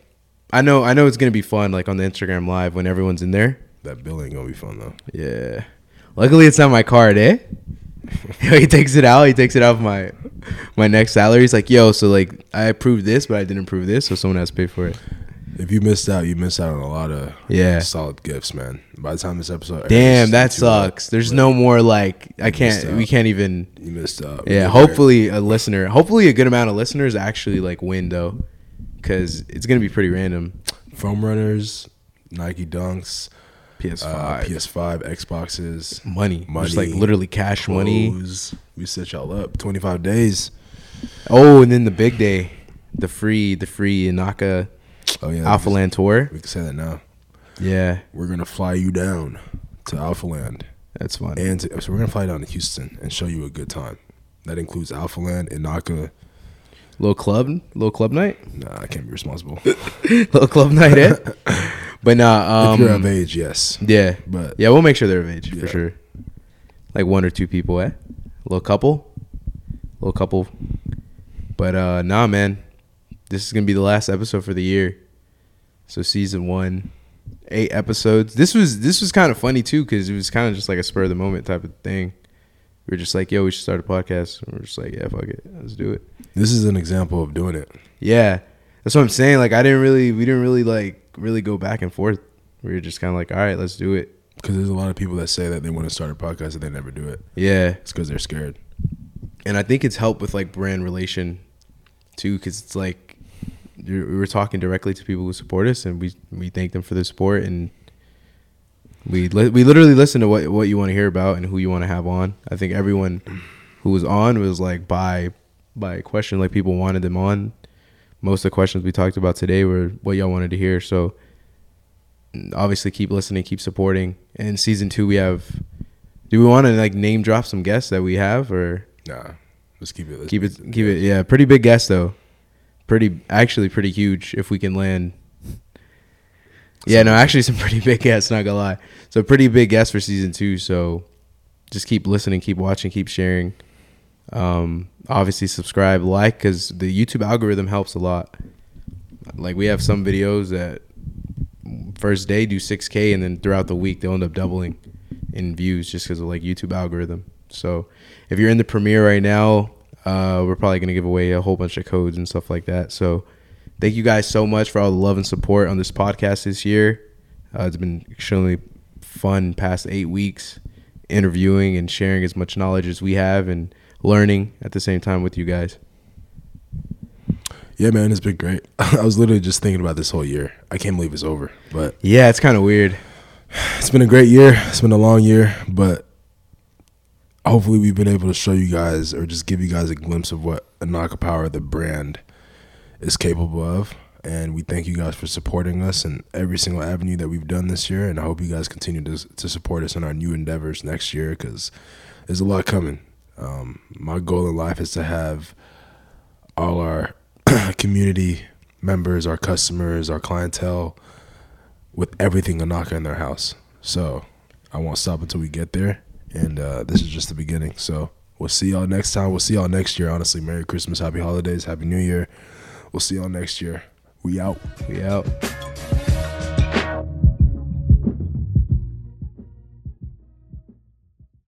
[SPEAKER 1] I know I know it's gonna be fun like on the Instagram live when everyone's in there.
[SPEAKER 2] That bill ain't gonna be fun though.
[SPEAKER 1] Yeah. Luckily, it's not my card, eh? he takes it out. He takes it out of my my next salary. He's like, "Yo, so like I approved this, but I didn't approve this, so someone has to pay for it."
[SPEAKER 2] If you missed out, you missed out on a lot of
[SPEAKER 1] Yeah.
[SPEAKER 2] solid gifts, man. By the time this episode,
[SPEAKER 1] Damn, that sucks. There's no more like I can't. We can't even.
[SPEAKER 2] You missed out.
[SPEAKER 1] Yeah, hopefully a listener, hopefully a good amount of listeners actually like win though, because it's gonna be pretty random.
[SPEAKER 2] foam runners, Nike Dunks,
[SPEAKER 1] PS5,
[SPEAKER 2] uh, PS5, Xboxes,
[SPEAKER 1] money,
[SPEAKER 2] money,
[SPEAKER 1] just like literally cash money.
[SPEAKER 2] We set y'all up. Twenty five days.
[SPEAKER 1] Oh, and then the big day, the free, the free Inaka
[SPEAKER 2] Oh yeah,
[SPEAKER 1] Alpha Land tour.
[SPEAKER 2] we can say that now.
[SPEAKER 1] Yeah,
[SPEAKER 2] We're gonna fly you down to Alpha Land,
[SPEAKER 1] that's fun.
[SPEAKER 2] and to, so we're gonna fly down to Houston and show you a good time. That includes Alpha Land, Inaka.
[SPEAKER 1] Little club, little club night,
[SPEAKER 2] Nah, I can't be responsible.
[SPEAKER 1] little club night, eh? But nah,
[SPEAKER 2] if you're of
[SPEAKER 1] um,
[SPEAKER 2] age, yes.
[SPEAKER 1] yeah,
[SPEAKER 2] But
[SPEAKER 1] yeah, we'll make sure they're of age
[SPEAKER 2] Yeah.
[SPEAKER 1] for sure. Like one or two people, eh? A little couple, a little couple. But uh, nah, man, this is gonna be the last episode for the year. So season one, eight episodes. This was this was kind of funny too because it was kind of just like a spur of the moment type of thing. We were just like, yo, we should start a podcast. And we're just like, yeah, fuck it, let's do it.
[SPEAKER 2] this is an example of doing it.
[SPEAKER 1] Yeah, that's what I'm saying. Like, I didn't really, we didn't really like really go back and forth. We were just kind of like, all right, let's do it.
[SPEAKER 2] Because there's a lot of people that say that they want to start a podcast and they never do it.
[SPEAKER 1] Yeah,
[SPEAKER 2] It's because they're scared.
[SPEAKER 1] and I think it's helped with like brand relation too, because it's like we were talking directly to people who support us, and we we thank them for the support, and we li- we literally listen to what what you want to hear about and who you want to have on. I think everyone who was on was like by by question, like people wanted them on. Most of the questions we talked about today were what y'all wanted to hear, so obviously keep listening, keep supporting. And season two, we have. Do we want to like name drop some guests that we have, or
[SPEAKER 2] Nah. Let's keep it. Let's
[SPEAKER 1] Keep it, keep it. Yeah, pretty big guest though. Pretty, actually, pretty huge. If we can land. Yeah, no, actually, some pretty big guests. Not gonna lie, so pretty big guests for season two. So, just keep listening, keep watching, keep sharing. Um, obviously, subscribe, like, because the YouTube algorithm helps a lot. Like we have some videos that first day do 6k, and then throughout the week they'll end up doubling in views just because of like YouTube algorithm. So if you're in the premiere right now, uh, we're probably gonna give away a whole bunch of codes and stuff like that. So thank you guys so much for all the love and support on this podcast this year. Uh, it's been extremely fun past eight weeks interviewing and sharing as much knowledge as we have and learning at the same time with you guys.
[SPEAKER 2] Yeah, man, it's been great. I was literally just thinking about this whole year. I can't believe it's over, but
[SPEAKER 1] Yeah, it's kind of weird.
[SPEAKER 2] it's been a great year. It's been a long year, but hopefully we've been able to show you guys or just give you guys a glimpse of what Inaka Power, the brand, is capable of. And we thank you guys for supporting us in every single avenue that we've done this year. And I hope you guys continue to, to support us in our new endeavors next year because there's a lot coming. Um, my goal in life is to have all our community members, our customers, our clientele with everything a Inaka in their house. So I won't stop until we get there. And uh, this is just the beginning. So we'll see y'all next time. We'll see y'all next year. Honestly, Merry Christmas, Happy Holidays, Happy New Year. We'll see y'all next year. We out.
[SPEAKER 1] We out.